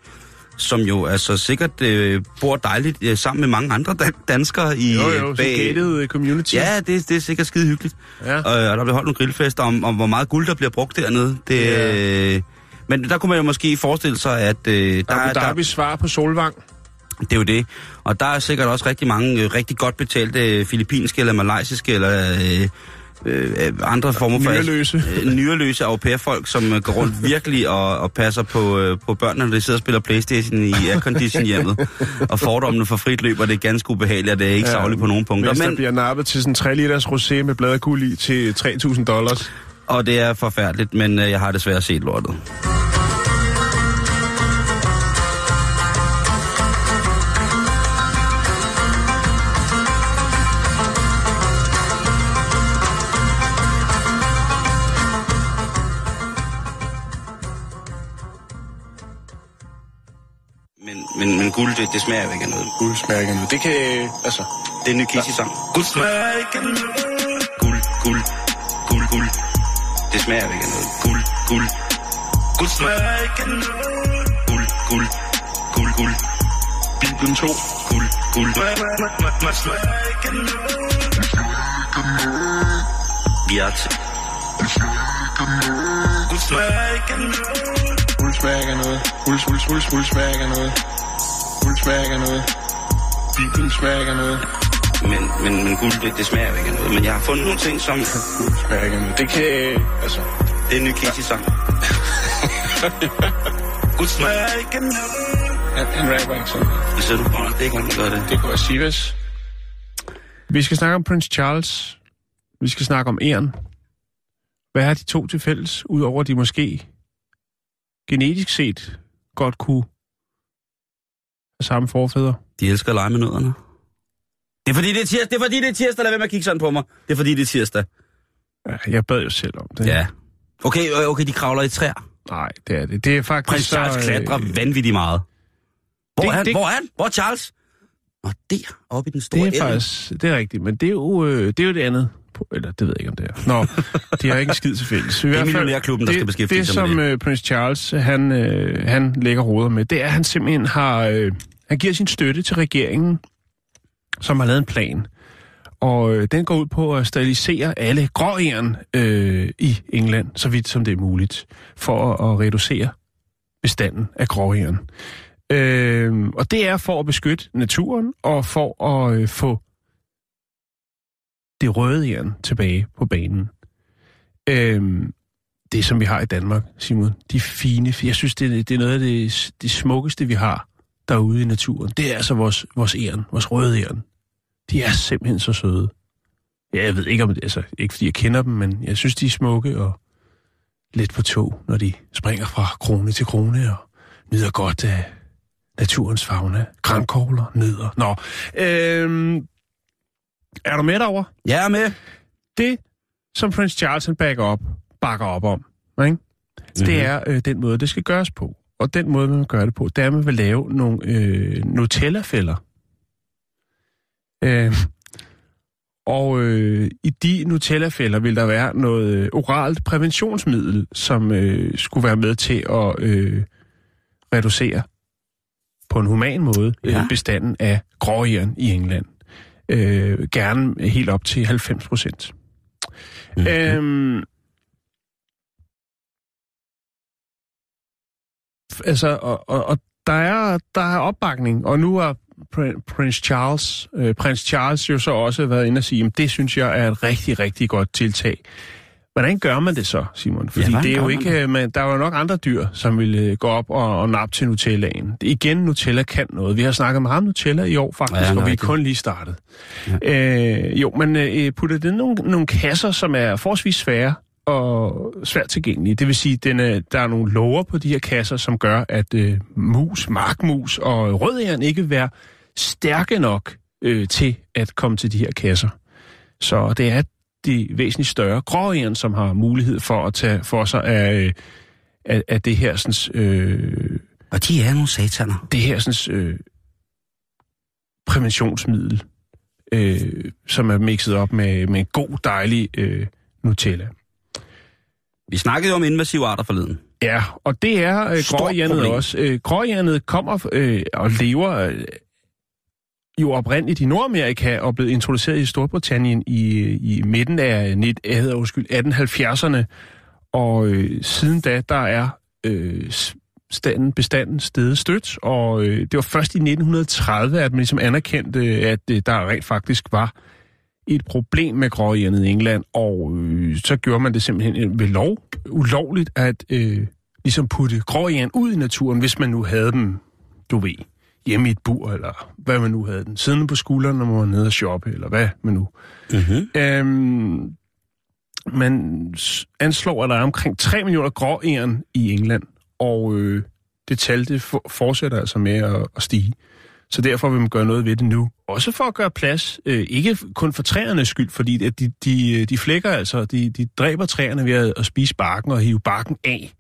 som jo altså sikkert øh, bor dejligt øh, sammen med mange andre dan- danskere i Jo, jo, så gated øh, community. Ja, det, det er sikkert skide hyggeligt. Ja. Og, og der bliver holdt nogle grillfester om, om, hvor meget guld, der bliver brugt dernede. Det, Ja. øh, men der kunne man jo måske forestille sig, at øh, der, Abu er- der, svar på Solvang. det er jo det. Og der er sikkert også rigtig mange øh, rigtig godt betalte øh, filippinske eller malaysiske eller øh, øh, andre former for... Nyreløse. Øh, nyreløse au pair-folk, som øh, går rundt virkelig og, og passer på, øh, på børnene, når de sidder og spiller Playstation i aircondition hjemmet. og fordommene for frit løb, og det er ganske ubehageligt, og det er ikke ja, savligt på nogen punkter. Mens der Men, bliver nappet til sådan 3 liters rosé med bladguld i til 3.000 dollars. og det er forfærdeligt, men øh, jeg har desværre set lortet. Men, men, guld, det, det smager jo ikke af noget. Guld smager ikke af noget. Det kan, altså... Det er en ny Kissy-sang. Guld smager ikke af noget. Guld, guld, guld, guld. Det smager jo ikke af noget. Guld, guld. Guld smager ikke af noget. Guld, guld, guld, guld. Bibelen 2. Guld, guld. Man smager ikke af noget. Vi er til. Guld smager ikke af noget. Guld smager ikke af noget. Guld, guld, guld, guld smager ikke af noget. Smager ikke af noget. Bibelen smager ikke af noget. Men, men, men guld, det, det smager ikke af noget. Men jeg har fundet nogle ting, som... Guld smager ikke af noget. Det kan, altså... Det er en ny Kissy-sang. Guld smager ikke af noget. Han, han rapper ikke sådan. Det ser du på, det er ikke, han gør det. Det kunne være Sivas. Vi skal snakke om Prince Charles. Vi skal snakke om æren. Hvad har de to til fælles, udover at de måske genetisk set godt kunne samme forfædre? De elsker at lege med nødderne. Det er fordi, det er tirsdag. Det er fordi, det er tirsdag. Lad være med at kigge sådan på mig. Det er fordi, det er tirsdag. Ja, Jeg bad jo selv om det. Ja. Okay, øh, okay, de kravler i træer. Nej, det er det. Det er faktisk Prins Charles så, klatrer øh, vanvittigt meget. Hvor det- er han? det- Hvor er han? Hvor er Charles? Nå, der, oppe i den store Det er elv. faktisk, det er rigtigt, men det er jo, øh, det, er jo det andet. Eller det ved jeg ikke, om det er. Nå, de har ikke en skid til fælles. I hvert fald, millionærklubben, der det, skal beskæftige det, sig med som øh, Prince Charles, han, øh, han lægger råder med, det er, at han simpelthen har, øh, han giver sin støtte til regeringen, som har lavet en plan. Og øh, den går ud på at sterilisere alle gråæren øh, i England, så vidt som det er muligt, for at, at reducere bestanden af gråæren. Øh, og det er for at beskytte naturen og for at øh, få det røde jern tilbage på banen. Øhm, det, som vi har i Danmark, Simon, de fine, jeg synes, det, er- det er noget af det, det smukkeste, vi har derude i naturen. Det er altså vores, vores æren, vores røde æren. De er simpelthen så søde. Ja, jeg ved ikke om det, altså ikke fordi jeg kender dem, men jeg synes, de er smukke og lidt på tog, når de springer fra krone til krone og nyder godt af naturens fauna. Grankogler, nødder. Nå, øhm, er du med derover? Jeg er med. Det, som Prince Charles han backer op, bakker op om, ikke? det Mhm. er øh, den måde, det skal gøres på. Og den måde, man gør det på, det er, at man vil lave nogle øh, Nutella-fælder. Øh, og øh, i de Nutella-fælder vil der være noget øh, oralt præventionsmiddel, som øh, skulle være med til at øh, reducere på en human måde ja. Ja. øh, bestanden af gråjern i England. Øh, gerne helt op til 90 procent. Mhm. Øhm, altså, og, og, og der, er, der er opbakning, og nu har Prin- Prince Charles, øh, Prins Charles jo så også været inde og sige, at det synes jeg er et rigtig, rigtig godt tiltag. Hvordan gør man det så, Simon? Fordi hvordan det er jo man ikke, man, der er jo nok andre dyr, som vil øh, gå op og, og nappe til Nutellaen. Igen, Nutella kan noget. Vi har snakket meget om Nutella i år faktisk, Ja, ja, og vi er kun lige startet. Ja. Øh, jo, men øh, putter det nogle, nogle kasser, som er forholdsvis svære og svært tilgængelige. Det vil sige, den, øh, der er nogle lover på de her kasser, som gør, at øh, mus, markmus og rødæren ikke vil være stærke nok øh, til at komme til de her kasser. Så det er de væsentligt større gråæren, som har mulighed for at tage for sig af, øh, af, af det her, sådan, øh, Og de er nogle sataner. det her sådan, øh, præventionsmiddel, øh, som er mixet op med, med en god, dejlig øh, Nutella. Vi snakkede om invasive arter forleden. Ja, og det er øh, gråhjernet også. Øh, gråhjernet kommer øh, og lever øh, jo oprindeligt i Nordamerika og blev introduceret i Storbritannien i, i midten af net, jeg hedder, undskyld, 1870'erne. Og øh, siden da, der er øh, standen, bestanden stedet stødt, og øh, det var først i 1930, at man ligesom anerkendte, at øh, der rent faktisk var et problem med gråhjernet i England, og øh, så gjorde man det simpelthen øh, ved lov ulovligt at øh, ligesom putte gråhjern ud i naturen, hvis man nu havde dem, du ved, hjemme i et bur, eller hvad man nu havde den, siddende på skulderen, når man var nede og shoppe, eller hvad man nu. Mm-hmm. Øhm, man anslår, at der er omkring 3 millioner gråæren i England, og øh, det tal det for, fortsætter altså med at, at stige. Så derfor vil man gøre noget ved det nu. Også for at gøre plads, øh, ikke kun for træernes skyld, fordi at de, de, de flækker altså, de, de dræber træerne ved at, at spise barken og hive barken af.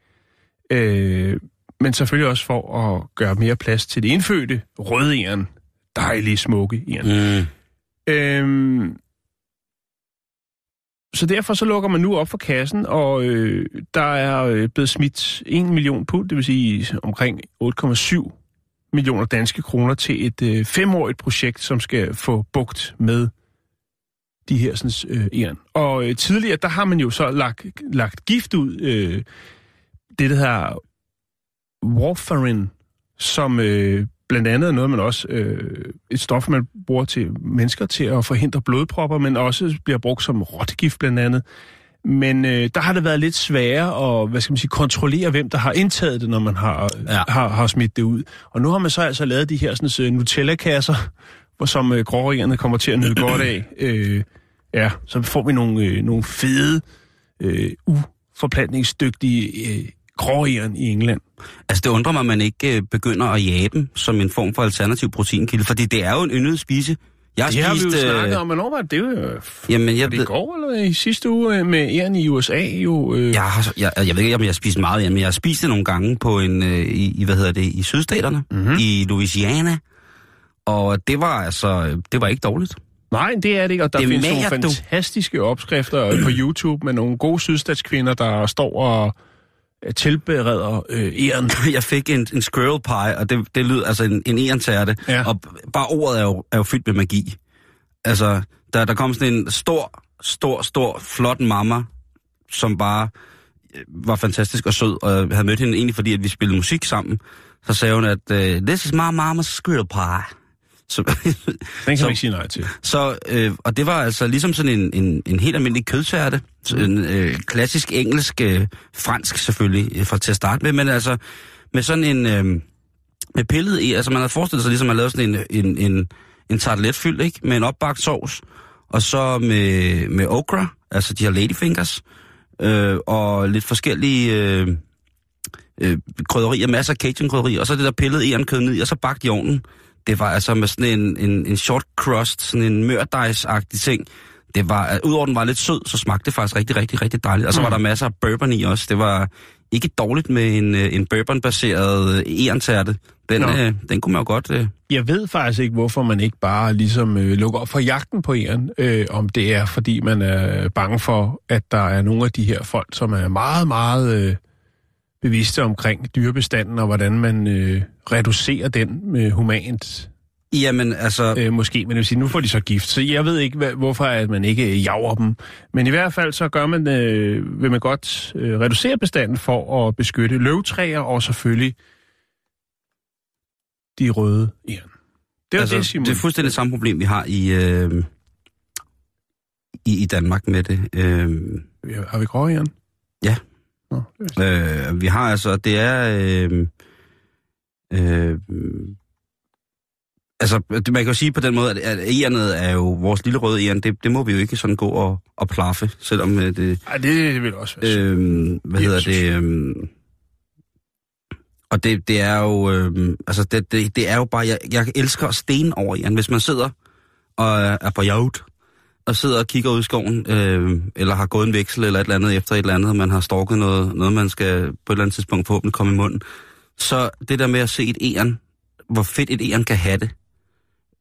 Øh, men selvfølgelig også for at gøre mere plads til det indfødte rødæren, dejlige, smukke æren. Mm. Øhm, så derfor så lukker man nu op for kassen, og øh, der er øh, blevet smidt 1 million pund, det vil sige omkring 8,7 millioner danske kroner til et øh, femårigt projekt, som skal få bugt med de her sådan, øh, æren. Og øh, tidligere, der har man jo så lagt, lagt gift ud, øh, det der hedder warfarin, som øh, blandt andet er noget, man også øh, et stof, man bruger til mennesker til at forhindre blodpropper, men også bliver brugt som rottegift blandt andet. Men øh, der har det været lidt sværere at hvad skal man sige, kontrollere, hvem der har indtaget det, når man har, Ja. har, har smidt det ud. Og nu har man så altså lavet de her sådan, øh, Nutella-kasser, hvor som øh, grårierne kommer til at nyde godt af. Øh, ja, så får vi nogle, øh, nogle fede, øh, uforplantningsdygtige øh, grårieren i England. Altså, det undrer mig, at man ikke øh, begynder at jage dem som en form for alternativ proteinkilde, fordi det er jo en yndet spise. Jeg har Det har vi spist... jo øh, snakket om, hvornår var det? Jo Jamen, jeg, var det i går eller i sidste uge øh, med æren i USA jo. Øh, jeg, har, jeg, jeg ved ikke, om jeg har spist meget, men jeg har spist det nogle gange på en, øh, i, hvad hedder det, i sydstaterne, mm-hmm. i Louisiana. Og det var altså, det var ikke dårligt. Nej, det er det ikke, og der Det findes nogle mager du. fantastiske opskrifter på YouTube med nogle gode sydstatskvinder, der står og øh, tilbereder øh, æren. Jeg fik en, en squirrel pie, og det, det lyder altså en, en egentærte. Ja. Og bare ordet er jo, er jo fyldt med magi. Altså, der, der kom sådan en stor, stor, stor, flot mamma, som bare øh, var fantastisk og sød, og jeg havde mødt hende egentlig, fordi at vi spillede musik sammen. Så sagde hun, at uh, this is my mama's squirrel pie. Så, Den kan Så- man ikke sige nej til. så øh, og det var altså ligesom sådan en, en, en helt almindelig kødtærte. En øh, klassisk engelsk, øh, fransk selvfølgelig, øh, fra til at starte med, men altså med sådan en, øh, med pillet i, altså man havde forestillet sig ligesom, at lave sådan en, en, en, en tarteletfyld, ikke? Med en opbagt sovs, og så med, med okra, altså de her ladyfingers, øh, og lidt forskellige øh, øh, krydderier, masser af cajun-krydderier, og så det der pillede ærenkød ned i, og så bagt i ovnen. Det var altså med sådan en, en, en short crust, sådan en mørdejsagtig ting. Det var, uh, udover den var lidt sød, så smagte det faktisk rigtig, rigtig, rigtig dejligt. Og så mm. var der masser af bourbon i også. Det var ikke dårligt med en, øh, en bourbon-baseret øh, egentærte. Den, Nå. øh, den kunne man jo godt... Øh, Jeg ved faktisk ikke, hvorfor man ikke bare ligesom øh, lukker op for jagten på æren. Øh, om det er, fordi man er bange for, at der er nogle af de her folk, som er meget, meget øh, bevidste omkring dyrebestanden, og hvordan man øh, reducerer den med humant jamen, altså... øh, måske, men det vil sige, nu får de så gift. Så jeg ved ikke, hvad, hvorfor at man ikke øh, jager dem. Men i hvert fald så gør man, øh, vil man godt øh, reducere bestanden for at beskytte løvtræer og selvfølgelig de røde æren. Det er altså, det, Simon. det er fuldstændig samme problem, vi har i, øh, i, i Danmark med det. Øh, Har vi gråjern? Ja. Nå, Øh, vi har altså, det er... Øh, øh, altså, man kan jo sige på den måde, at, egernet er jo vores lille røde eren, det, det må vi jo ikke sådan gå og, og plaffe, selvom øh, det... Ej, det vil også være øh, Øh, hvad hedder det? Øh, og det, det er jo, øh, altså det, det, det er jo bare, jeg, jeg elsker sten over eren. Hvis man sidder og er er på jagt, og sidder og kigger ud i skoven, øh, eller har gået en veksel eller et eller andet efter et eller andet, og man har stalket noget, noget man skal på et eller andet tidspunkt forhåbentlig komme i munden. Så det der med at se et æren, hvor fedt et æren kan have det,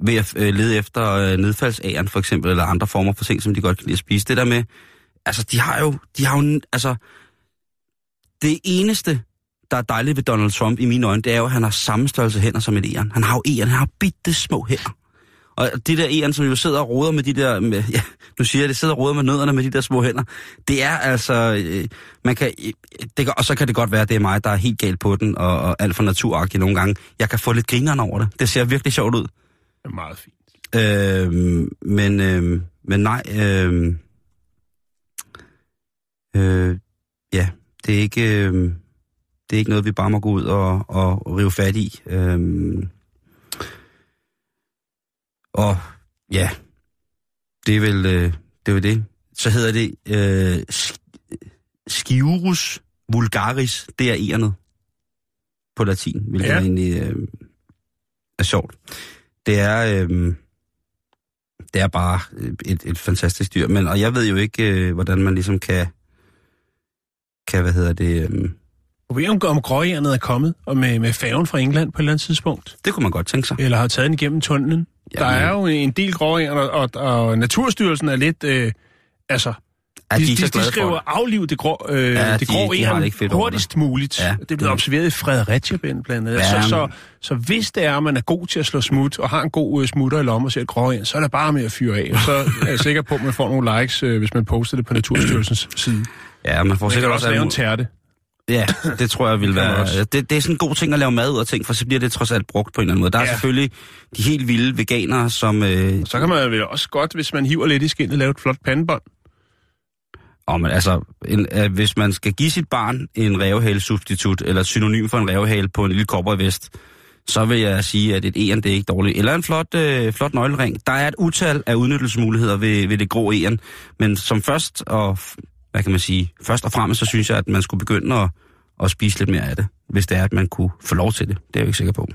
ved at øh, lede efter øh, nedfaldsæren for eksempel, eller andre former for ting, som de godt kan lide at spise. Det der med, altså de har jo, de har jo, altså, det eneste, der er dejligt ved Donald Trump i mine øjne, det er jo, at han har samme størrelse hænder som et æren. Han har jo æren, han har bitte små hænder. Og det der æren, som jo sidder og roder med de der, med, ja, nu siger jeg det, sidder og roder med nødderne med de der små hænder, det er altså, øh, man kan, øh, det, kan- og så kan det godt være, at det er mig, der er helt galt på den, og, og alt for naturagtigt nogle gange. Jeg kan få lidt grineren over det. Det ser virkelig sjovt ud er meget fint. Øh, men, øh, men nej, øh, øh, ja, det er ikke, øh, det er ikke noget, vi bare må gå ud og, og rive fat i. Øh, og ja, det er vel øh, det. Er vel det. Så hedder det øh, sk- Sciurus vulgaris, det er egernet på latin, hvilket ja. egentlig øh, er sjovt. Det er, øh, det er bare et, et fantastisk dyr, men og jeg ved jo ikke, øh, hvordan man ligesom kan, kan hvad hedder det, øh, Og ved om, om gråjernet er kommet og med, med færgen fra England på et eller andet tidspunkt? det kunne man godt tænke sig. Eller har taget den igennem tunnelen? Der Jamen. er jo en del gråjern, og, og, og Naturstyrelsen er lidt... Øh, altså, Er de, de, de, de, skriver det? afliv det grå, øh, Ja, det de- grå de har det hurtigst muligt. Ja, det er blevet det- observeret i Fredericia blandt andet. Ja, så, så, så hvis det er, at man er god til at slå smut, og har en god øh, smutter i lommen og ser et gråjern, så er det bare med at fyre af. Og så er jeg sikker på, at man får nogle likes, øh, hvis man poster det på Naturstyrelsens side. Ja, man får Man sikkert også også lave en tærte. Ja, det tror jeg vil være... Det, det er sådan en god ting at lave mad ud af ting, for så bliver det trods alt brugt på en eller anden måde. Der er Ja. selvfølgelig de helt vilde veganere, som... Øh, Så kan man vel også godt, hvis man hiver lidt i skinnet, lave et flot pandebånd oh, men altså, en, øh, hvis man skal give sit barn en revhale-substitut, eller et synonym for en revhale på en lille kopper vest, så vil jeg sige, at et eren, det er ikke dårligt. Eller en flot, øh, flot nøglering. Der er et utal af udnyttelsesmuligheder ved, ved det grå eren, men som først og, hvad kan man sige, først og fremmest, så synes jeg, at man skulle begynde at, at spise lidt mere af det, hvis det er, at man kunne få lov til det. Det er jeg jo ikke sikker på.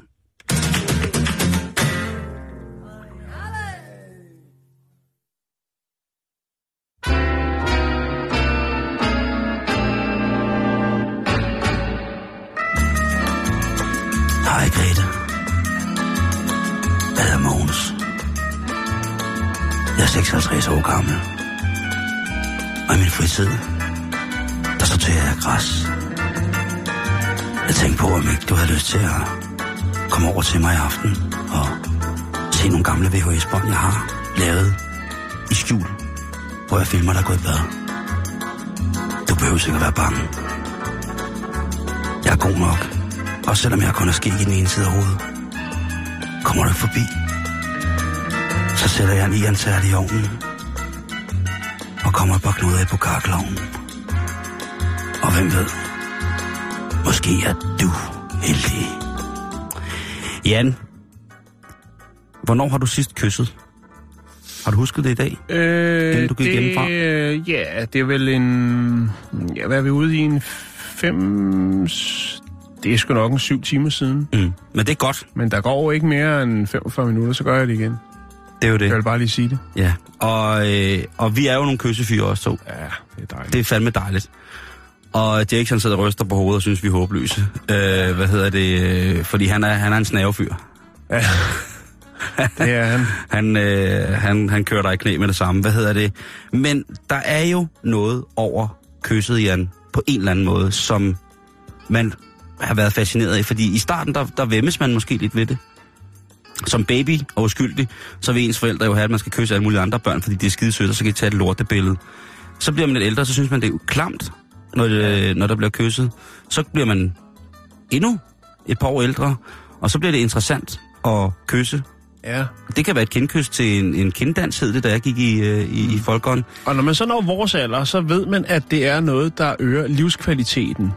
Jeg er 56 år gammel. Og i min fritid, der sorterer jeg græs. Jeg tænkte på, om ikke du havde lyst til at komme over til mig i aften og se nogle gamle VHS-bånd, jeg har lavet i skjul, hvor jeg filmer dig gå i bad. Du behøver sikkert at være bange. Jeg er god nok, også selvom jeg kun er sket i den ene side af hovedet. Kommer du forbi, så sætter jeg en iantærd i ovnen og kommer et par knuder i på kakkelovnen. Og hvem ved, måske er du heldig. Jan, hvornår har du sidst kysset? Har du husket det i dag? Øh, Inden du gik det, hjemmefra? øh, Ja, det er vel en... Ja, hvad er vi ude i? En fem... Det er sgu nok en syv timer siden. Mm. Men det er godt. Men der går ikke mere end 45 minutter, så gør jeg det igen. Det er jo det. Jeg vil bare lige sige det. Ja. Og, øh, og vi er jo nogle kyssefyre også to. Ja, det er dejligt. Det er fandme dejligt. Og Jackson sidder og ryster på hovedet og synes, vi er håbløse. Øh, hvad hedder det? Øh, Fordi han er, han er en snavefyr. Ja. det er han. Han, øh, han, han kører dig i knæ med det samme. Hvad hedder det? Men der er jo noget over kysset, Jan, på en eller anden måde, som man har været fascineret af. Fordi i starten, der, der vemmes man måske lidt ved det. Som baby og uskyldig, så vil ens forældre jo have, at man skal kysse alle mulige andre børn, fordi det er skide sødt, og så kan de tage et lortebillede. Så bliver man lidt ældre, så synes man, det er klamt, når, det, når der bliver kysset. Så bliver man endnu et par år ældre, og så bliver det interessant at kysse Ja. Det kan være et kindkys til en, en kinddans, hed det, da jeg gik i, øh, i, i folkeånd. Og når man så når vores alder, så ved man, at det er noget, der øger livskvaliteten.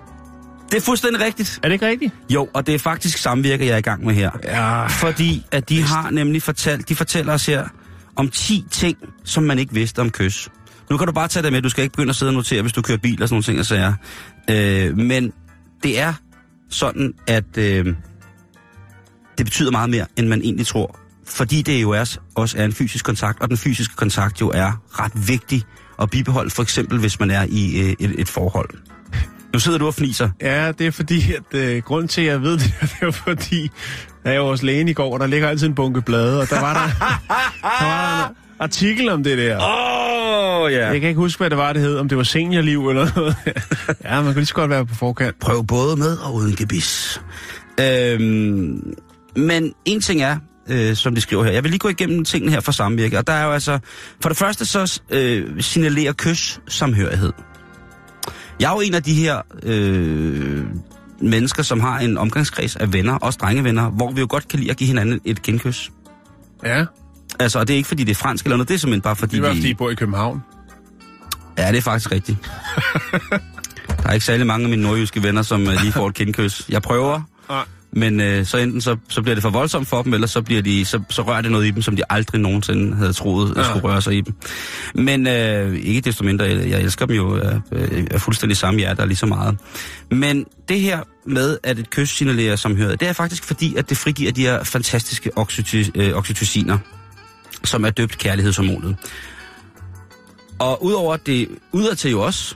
Det er fuldstændig rigtigt. Er det ikke rigtigt? Jo, og det er faktisk samvirke, jeg er i gang med her. Ja. Fordi at de har nemlig fortalt, de fortæller os her om 10 ting, som man ikke vidste om kys. Nu kan du bare tage det med, du skal ikke begynde at sidde og notere, hvis du kører bil og sådan nogle ting og sager. Øh, men det er sådan, at øh, det betyder meget mere, end man egentlig tror. Fordi det jo er, også er en fysisk kontakt, og den fysiske kontakt jo er ret vigtig at bibeholde, for eksempel hvis man er i øh, et, et forhold. Nu sidder du og fniser. Ja, det er fordi, at øh, grund til, at jeg ved det, det er fordi, da jeg var hos lægen i går, og der ligger altid en bunke blade, og der var der, der, var der en artikel om det der. Åh, oh, ja. Jeg kan ikke huske, hvad det var, det hed, om det var seniorliv eller noget. ja, man kan lige så godt være på forkant. Prøv både med og uden gebis. Øhm, men en ting er, øh, som de skriver her, jeg vil lige gå igennem tingene her for samvirke, og der er jo altså, for det første så øh, signalerer kys samhørighed. Jeg er jo en af de her øh, mennesker, som har en omgangskreds af venner, også drengevenner, hvor vi jo godt kan lide at give hinanden et genkys. Ja, Altså, og det er ikke fordi, det er fransk eller noget, det er simpelthen bare fordi, det var vi... fordi, I bor i København. Ja, det er faktisk rigtigt. der er ikke særlig mange af mine nordjyske venner, som uh, lige får et kindkys. Jeg prøver, Nej. Men uh, så enten så, så bliver det for voldsomt for dem, eller så, bliver de, så, så rører det noget i dem, som de aldrig nogensinde havde troet ja. Ja. skulle røre sig i dem. Men uh, ikke desto mindre, jeg, jeg elsker dem jo uh, uh, fuldstændig samme hjerte og lige så meget. Men det her med, at et kys signalerer samhørighed, det er faktisk fordi, at det frigiver de her fantastiske oxyty, uh, oxytociner, som er døbt kærlighedshormonet. Og udover at det udadtil jo også,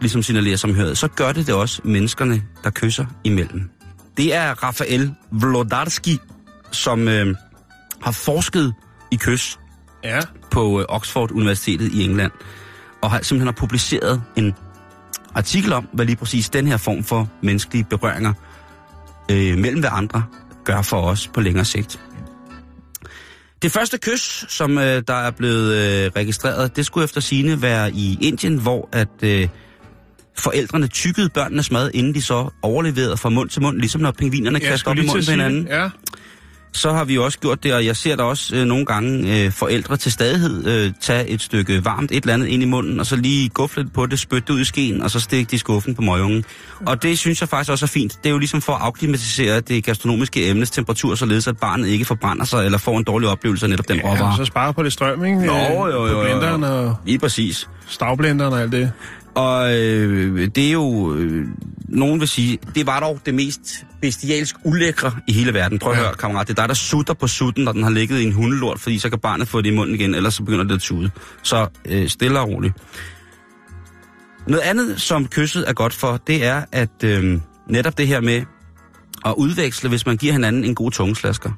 ligesom signalerer samhørighed, så gør det det også menneskerne, der kysser imellem. Det er Rafael Vlodarski, som øh, har forsket i kys Ja. på øh, Oxford Universitetet i England, og har simpelthen har publiceret en artikel om, hvad lige præcis den her form for menneskelige berøringer øh, mellem hver andre gør for os på længere sigt. Det første kys, som øh, der er blevet øh, registreret, det skulle efter sine være i Indien, hvor at øh, forældrene tykkede børnenes mad, inden de så overleverede fra mund til mund, ligesom når pingvinerne kaster op i munden på hinanden. Ja. Så har vi også gjort det, og jeg ser da også øh, nogle gange øh, forældre til stadighed øh, tage et stykke varmt et eller andet ind i munden, og så lige gufle lidt på det, spytte ud i skeen, og så stikke det i skuffen på møgungen. Og det synes jeg faktisk også er fint. Det er jo ligesom for at afklimatisere det gastronomiske emnes temperatur, således at barnet ikke forbrænder sig, eller får en dårlig oplevelse af netop den Ja, råvare. så sparer på det strøm, ikke? Nå, jo, jo, jo, På blenderen og Lige præcis. stavblenderen og alt det. Og øh, det er jo, øh, nogen vil sige, det var dog det mest bestialsk ulækre i hele verden. Prøv at Ja. høre, kammerat, det er dig, der sutter på sutten, når den har ligget i en hundelort, fordi så kan barnet få det i munden igen, ellers så begynder det at tude. Så øh, stille og roligt. Noget andet, som kysset er godt for, det er, at øh, netop det her med at udveksle, hvis man giver hinanden en god tungeslasker.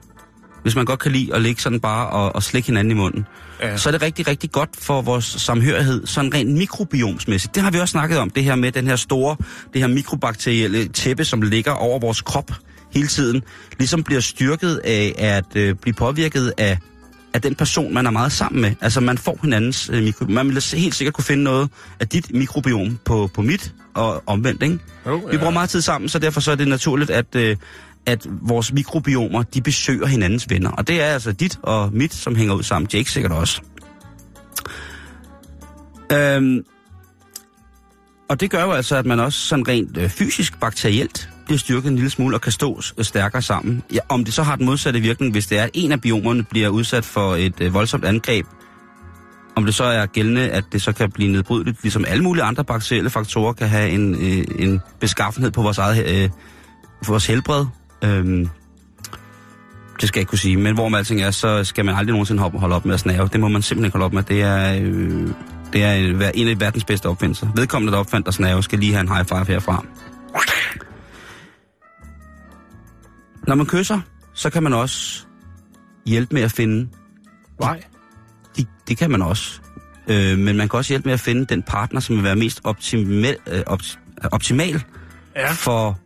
Hvis man godt kan lide at ligge sådan bare og, og slikke hinanden i munden Ja. så er det rigtig, rigtig godt for vores samhørighed, sådan rent mikrobiomsmæssigt. Det har vi også snakket om, det her med den her store, det her mikrobakterielle tæppe, som ligger over vores krop hele tiden, ligesom bliver styrket af at øh, blive påvirket af, af den person, man er meget sammen med. Altså man får hinandens øh, mikro... Man vil helt sikkert kunne finde noget af dit mikrobiom på, på mit, og omvendt, ikke? Jo, Vi bruger meget tid sammen, så derfor så er det naturligt, at, øh, at vores mikrobiomer, de besøger hinandens venner. Og det er altså dit og mit, som hænger ud sammen. Jake sikkert også. Øhm, og det gør jo altså, at man også sådan rent øh, fysisk, bakterielt, bliver styrket en lille smule og kan stå øh, stærkere sammen. Ja, om det så har den modsatte virkning, hvis det er, at en af biomerne bliver udsat for et øh, voldsomt angreb, om det så er gældende, at det så kan blive nedbrydeligt, ligesom alle mulige andre bakterielle faktorer kan have en, øh, en beskaffenhed på vores eget øh, på vores helbred. Øhm, det skal jeg ikke kunne sige, men hvor man alting er, så skal man aldrig nogensinde hoppe- holde op med at snave. Det må man simpelthen holde op med. Det er, øh, det er en, en af verdens bedste opfindelser. Vedkommende, der opfandt at snave, skal lige have en high five herfra. Når man kysser, så kan man også hjælpe med at finde Vej. det, det kan man også. Øh, men man kan også hjælpe med at finde den partner, som vil være mest optimal, øh, opt, optimal Ja. for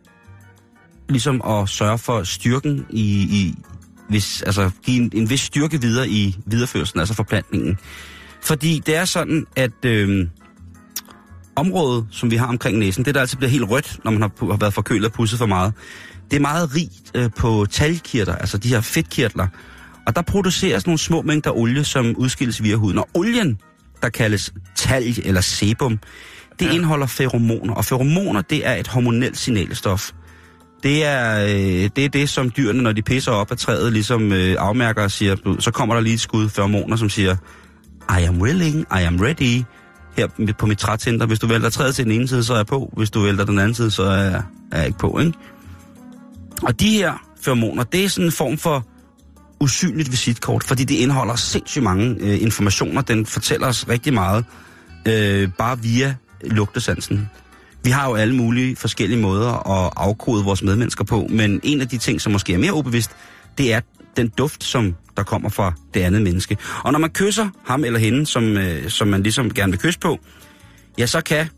ligesom at sørge for styrken i, i hvis, altså give en, en vis styrke videre i videreførelsen, altså forplantningen. Fordi det er sådan, at øh, området, som vi har omkring næsen, det der altid bliver helt rødt, når man har, har været forkølet og pusset for meget, det er meget rigt øh, på talgkirtler, altså de her fedtkirtler. Og der produceres nogle små mængder olie, som udskilles via huden. Og olien, der kaldes talg eller sebum, det ja. indeholder feromoner. Og feromoner, det er et hormonelt signalstof. Det er, øh, det er det, som dyrene, når de pisser op af træet, ligesom øh, afmærker og siger, så kommer der lige et skud feromoner, som siger, I am willing, I am ready. Her på mit trætcenter, hvis du vælter træet til den ene side, så er jeg på. Hvis du vælter den anden side, så er jeg, er jeg ikke på, ikke? Og de her feromoner, det er sådan en form for usynligt visitkort, fordi det indeholder sindssygt mange øh, informationer. Den fortæller os rigtig meget, øh, bare via lugtesansen. Vi har jo alle mulige forskellige måder at afkode vores medmennesker på, men en af de ting, som måske er mere ubevidst, det er den duft, som der kommer fra det andet menneske. Og når man kysser ham eller hende, som, øh, som man ligesom gerne vil kysse på, ja, så kan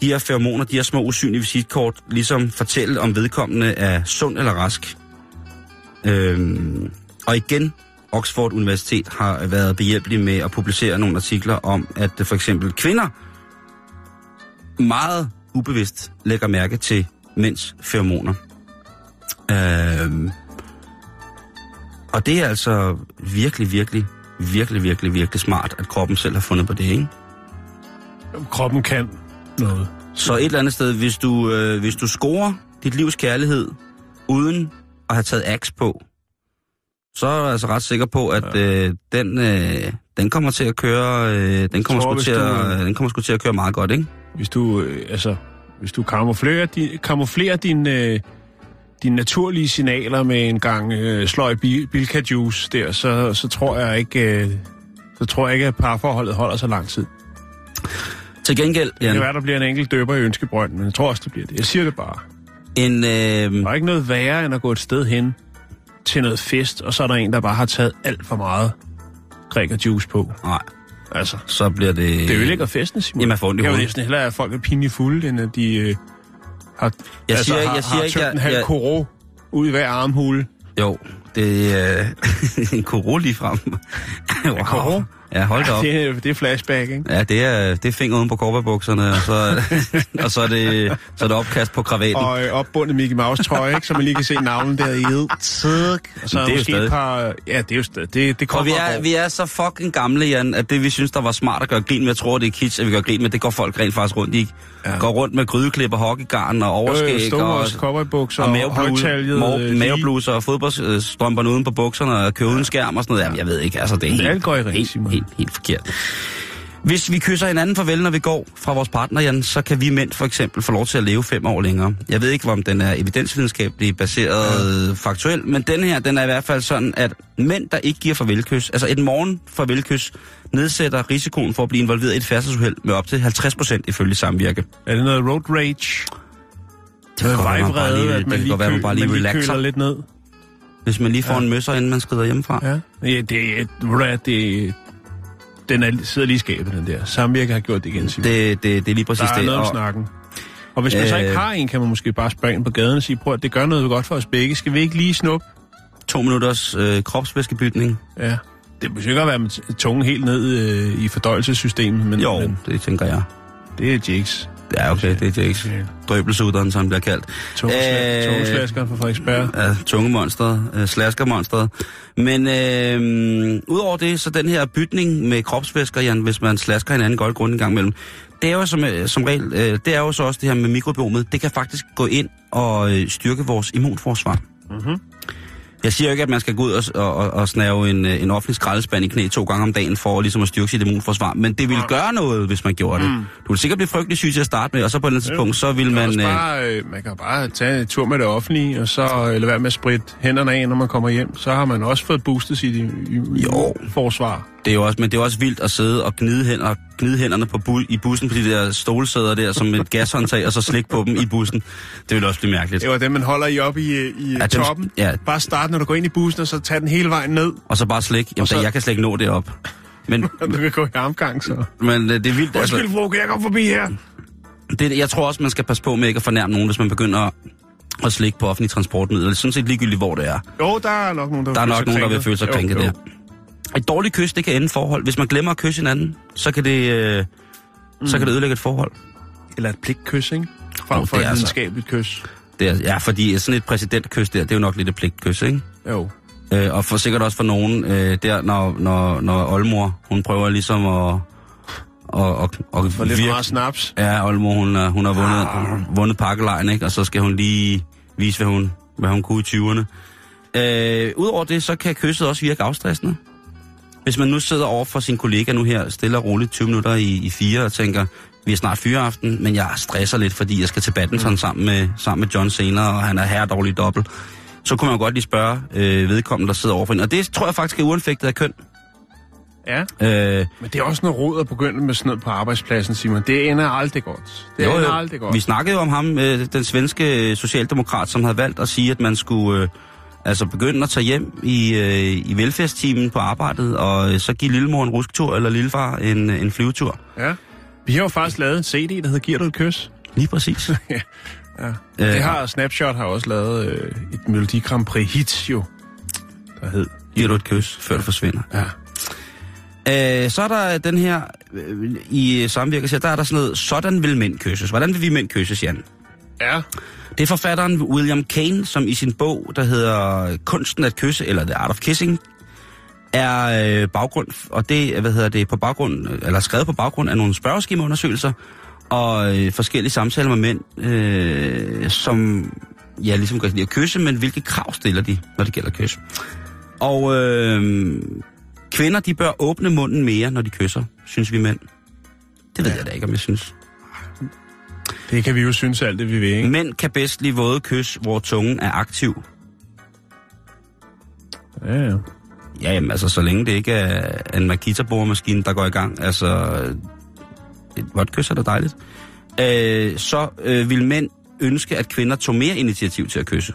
de her feromoner, de her små usynlige visitkort, ligesom fortælle, om vedkommende er sund eller rask. Øhm, og igen, Oxford Universitet har været behjælpelig med at publicere nogle artikler om, at for eksempel kvinder meget ubevidst lægger mærke til mænds feromoner. Øhm, og det er altså virkelig, virkelig, virkelig, virkelig, virkelig smart, at kroppen selv har fundet på det, ikke? Kroppen kan noget. Så et eller andet sted, hvis du, øh, hvis du scorer dit livs kærlighed, uden at have taget ax på, så er jeg altså ret sikker på, at ja. øh, den, øh, den kommer til at køre, øh, den kommer, tror, sgu til, at, øh, den kommer sgu til at køre meget godt, ikke? Hvis du, øh, altså, hvis du kamuflerer, di, kamuflerer din, øh, dine naturlige signaler med en gang øh, sløj bil, bilka juice der, så, så tror jeg ikke, øh, så tror jeg ikke, at parforholdet holder så lang tid. Til gengæld, Det kan være, der bliver en enkelt døber i ønskebrønd, men jeg tror også, det bliver det. Jeg siger det bare. en, øh, Der er ikke noget værre, end at gå et sted hen til noget fest, og så er der en, der bare har taget alt for meget græker juice på. nej, Altså, så bliver det... det ødelægger festen, Simon. Jamen, jeg får ondt i Jeg vil hovedet. næsten hellere, at folk er pinligt fulde, end at de øh, har, Jeg siger, har, jeg siger har tømt jeg, en halv jeg, koro ud i hver armhule. Jo, det er øh, en koro lige frem. wow. koro? Ja, hold da op. Det, er- det er flashback, ikke? Ja, det er, det er finger uden på korperbukserne, og så, og så, er det, så er det opkast på kravaten. Og øh, opbundet Mickey Mouse trøje, ikke? Så man lige kan se navnet der i. Tsk. Og så er det er måske stadig- et par... Ja, det er jo stadig... Det, det Og kommer vi er, vi er så fucking gamle, Jan, at det vi synes, der var smart at gøre grin med, jeg tror, det er kitsch, at vi gør grin med, det går folk rent faktisk rundt i. Ja. Ja. Går rundt med grydeklipper, hockeygarn og Øh, overskæg Store og, cowboybukser og og mavebluse, mave, øh, mavebluser og fodboldstrømperne uden på bukserne og købe uden skærm og sådan noget. Jamen, jeg ved ikke, altså det er helt, Alt går i helt, Simon. Helt, helt forkert. Hvis vi kysser hinanden farvel, når vi går fra vores partner, Jan, så kan vi mænd for eksempel få lov til at leve fem år længere. Jeg ved ikke, om den er evidensvidenskabeligt baseret ja. faktuelt, men den her, den er i hvert fald sådan, at mænd, der ikke giver farvelkys, altså et morgen farvelkys, nedsætter risikoen for at blive involveret i et færdselsuheld med op til 50 procent ifølge samvirke. Er det noget road rage? Det Vejvrede, det at man lige, være, man bare lige man lige køler lidt ned? hvis man lige får Ja. en møsser, inden man skrider hjemmefra. Ja. ja det, er- det, den er, sidder lige i skabet, den der. Samvirke har gjort det igen, Simon. Det, det, det er lige præcis Der er det. noget om og- snakken. Og hvis man så ikke Øh. har en, kan man måske bare spørge ind på gaden og sige, prøv at det gør noget godt for os begge. Skal vi ikke lige snuppe? to minutters øh, kropsvæskebytning. Ja. Det må sikkert være med tungen helt ned øh, i fordøjelsessystemet, men, Jo, men det tænker jeg. det er Jakes. Ja, okay, det er Jakes. Drøbelsudderen, som han bliver kaldt. Tungesla- Øh, Tungeslaskeren fra Frederiksberg. Ja, tungemonstret, øh, slaskermonstret. Men øh, udover det, så den her bytning med kropsvæsker, Jan, hvis man slasker hinanden godt grund en gang imellem, det er jo som, øh, som regel, øh, det er jo så også det her med mikrobiomet. Det kan faktisk gå ind og øh, styrke vores immunforsvar. Mhm. Jeg siger jo ikke, at man skal gå ud og, og, og, snave en, øh, en offentlig skraldespand i knæ to gange om dagen for ligesom at styrke sit immunforsvar. Men det vil gøre noget, hvis man gjorde det. Mm. Du vil sikkert blive frygtelig syg til at starte med, og så på et eller andet tidspunkt, så vil Man, Øh, bare, øh, man kan bare tage en tur med det offentlige, og så øh, lade være med at spritte hænderne af, når man kommer hjem. Så har man også fået boostet sit i, i, Jo. forsvar. Det er jo også, men det er også vildt at sidde og gnide, hænder, gnide hænderne på bu- i bussen på de der stolsæder der, som et gashåndtag, og så slikke på dem i bussen. Det vil også blive mærkeligt. Det var dem, man holder i op i, i Ja, ja, dem- toppen. ja. Bare start, når du går ind i bussen, og så tag den hele vejen ned, Og så bare slik. Jamen, Og så- så... jeg kan slet ikke nå det op. Men, du kan gå i armgang, så. men øh, det er vildt. Undskyld, Altså, fru, kan jeg komme forbi her? det, jeg tror også, man skal passe på med ikke at fornærme nogen, hvis man begynder at, at slikke på offentlige transportmidler. Det er sådan set ligegyldigt, hvor det er. Jo, der er nok nogen, der, Der er vil nok nogen, der vil føle sig krænket der. Et dårligt kys, det kan ende forhold. Hvis man glemmer at kysse hinanden, så kan det, øh, mm. så kan det ødelægge et forhold. Eller et pligtkys, ikke? Frem Jo, for et altså- videnskabeligt kys. Det er, ja, fordi sådan et præsidentkys der, det er jo nok lidt et pligtkys, ikke? Jo. Øh, og for sikkert også for nogen, øh, der, når, når, når oldmor, hun prøver ligesom at... Og, og, og For lidt meget snaps. Ja, oldmor, hun, er, hun har vundet, ah. vundet pakkelejen, ikke? Og så skal hun lige vise, hvad hun, hvad hun kunne i 20'erne. Øh, Udover det, så kan kysset også virke afstressende. Hvis man nu sidder over for sin kollega nu her, stille og roligt 20 minutter i, i fire, og tænker, vi er snart fyreaften, men jeg stresser lidt, fordi jeg skal til badminton mm. sammen, med, sammen med John senere, og han er her dårlig dobbelt. Så kunne man jo godt lige spørge øh, vedkommende, der sidder overfor hende. Og det tror jeg faktisk er uanfægtet af køn. Ja, Øh, men det er også noget råd at begynde med sådan noget på arbejdspladsen, Simon. Det ender aldrig godt. Det Jo, ender jo. aldrig godt. Vi snakkede jo om ham, øh, den svenske socialdemokrat, som havde valgt at sige, at man skulle øh, altså begynde at tage hjem i, øh, i velfærdstimen på arbejdet, og øh, så give lillemor en rusktur, eller lillefar en, øh, en flyvetur. Ja. Vi har jo faktisk lavet en CD, der hedder Giver du et kys? Lige præcis. ja. Øh, Det har Snapshot har også lavet øh, et Melodi Grand Prix hit jo, der hed. Giver du et kys, før det forsvinder. Ja. Øh, så er der den her, øh, i samvirke, der er der sådan noget, sådan vil mænd kysses. Hvordan vil vi mænd kysses, Jan? Ja. Det er forfatteren William Kane, som i sin bog, der hedder Kunsten at kysse, eller The Art of Kissing, er øh, baggrund, og det, hvad hedder det, på baggrund, eller skrevet på baggrund af nogle spørgeskemaundersøgelser, og øh, forskellige samtaler med mænd, øh, som ja, ligesom kan lide at kysse, men hvilke krav stiller de, når det gælder kys? Og øh, kvinder, de bør åbne munden mere, når de kysser, synes vi mænd. Det ved Ja. jeg da ikke, om jeg synes. Det kan vi jo synes alt det, vi vil, ikke? Mænd kan bedst lide våde kys, hvor tungen er aktiv. Ja, ja. Ja, jamen, altså, så længe det ikke er en Makita-boremaskine, der går i gang, altså, et vådt kys er da dejligt, øh, så øh, vil mænd ønske, at kvinder tog mere initiativ til at kysse.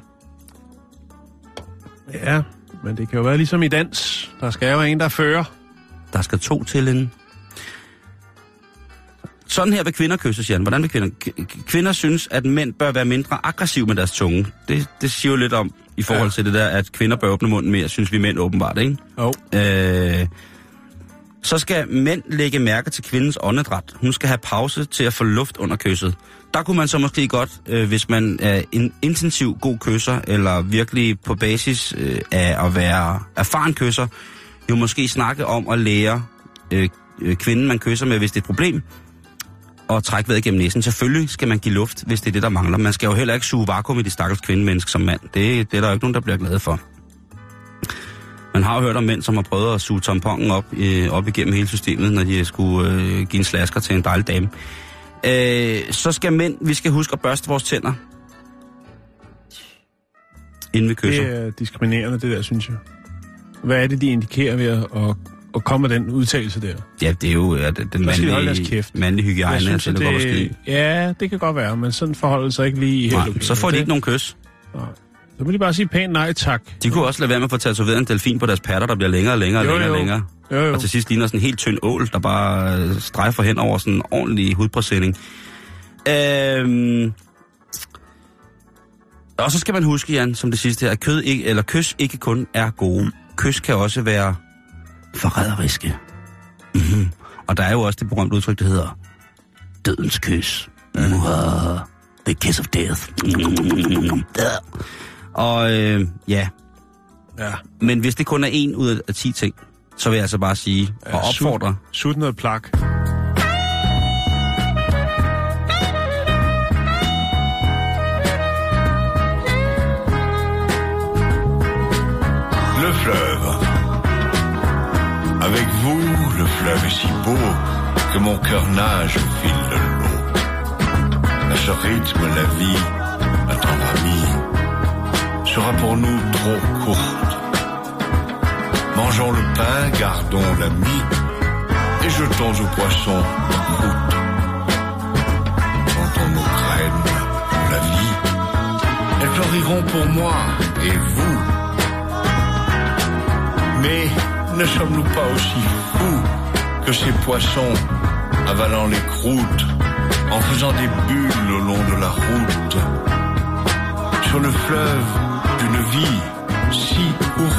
Ja, men det kan jo være ligesom i dans. Der skal jo være en, der fører. Der skal to til en... Sådan her vil kvinder kysses, Jan. Hvordan vil kvinder? Kvinder synes, at mænd bør være mindre aggressive med deres tunge. Det, det siger jo lidt om, i forhold Ja. til det der, at kvinder bør åbne munden mere, synes vi mænd åbenbart, ikke? Jo. Øh, så skal mænd lægge mærke til kvindens åndedræt. Hun skal have pause til at få luft under kysset. Der kunne man så måske godt, øh, hvis man er en intensiv god kysser, eller virkelig på basis øh, af at være erfaren kysser, jo måske snakke om at lære øh, øh, kvinden, man kysser med, hvis det er et problem, og trække vejret gennem næsen. Selvfølgelig skal man give luft, hvis det er det, der mangler. Man skal jo heller ikke suge vakuum i de stakkels kvindemenneske som mand. Det, det er der jo ikke nogen, der bliver glade for. Man har jo hørt om mænd, som har prøvet at suge tamponen op, øh, op igennem hele systemet, når de skulle øh, give en slasker til en dejlig dame. Øh, så skal mænd, vi skal huske at børste vores tænder, inden vi kysser. Det er diskriminerende, det der, synes jeg. Hvad er det, de indikerer ved at, at, komme med den udtalelse der? Ja, det er jo ja, den den mandlige, mandlige hygiejne, synes, det, at det... det, ja, det kan godt være, men sådan forholder sig ikke lige helt Nej, okay. så får de Det- ikke nogen kys. Nej. Så må de bare sige pænt nej tak. De kunne også lade være med at få tatoveret en delfin på deres patter, der bliver længere og længere og længere og længere. Jo, jo. Og til sidst ligner sådan en helt tynd ål, der bare øh, strejfer hen over sådan en ordentlig hudpræsending. Øhm, og så skal man huske, Jan, som det sidste her, at kød ikke, eller kys ikke kun er gode. Kys kan også være forræderiske. Mm-hmm. Og der er jo også det berømte udtryk, der hedder dødens kys. Muah, the kiss of death. Og øh, ja, Ja. men hvis det kun er en ud af 10 ting, så vil jeg altså bare sige og opfordre. Sut noget plak. Avec vous, le fleuve est si beau que mon cœur nage au fil de l'eau. À ce rythme, la vie, notre amie, sera pour nous trop courte. Mangeons le pain, gardons l'ami et jetons aux poissons en route. Plantons nos graines pour la vie. Elles fleuriront pour moi et vous. Mais ne sommes-nous pas aussi fous que ces poissons avalant les croûtes, en faisant des bulles au long de la route, sur le fleuve d'une vie si courte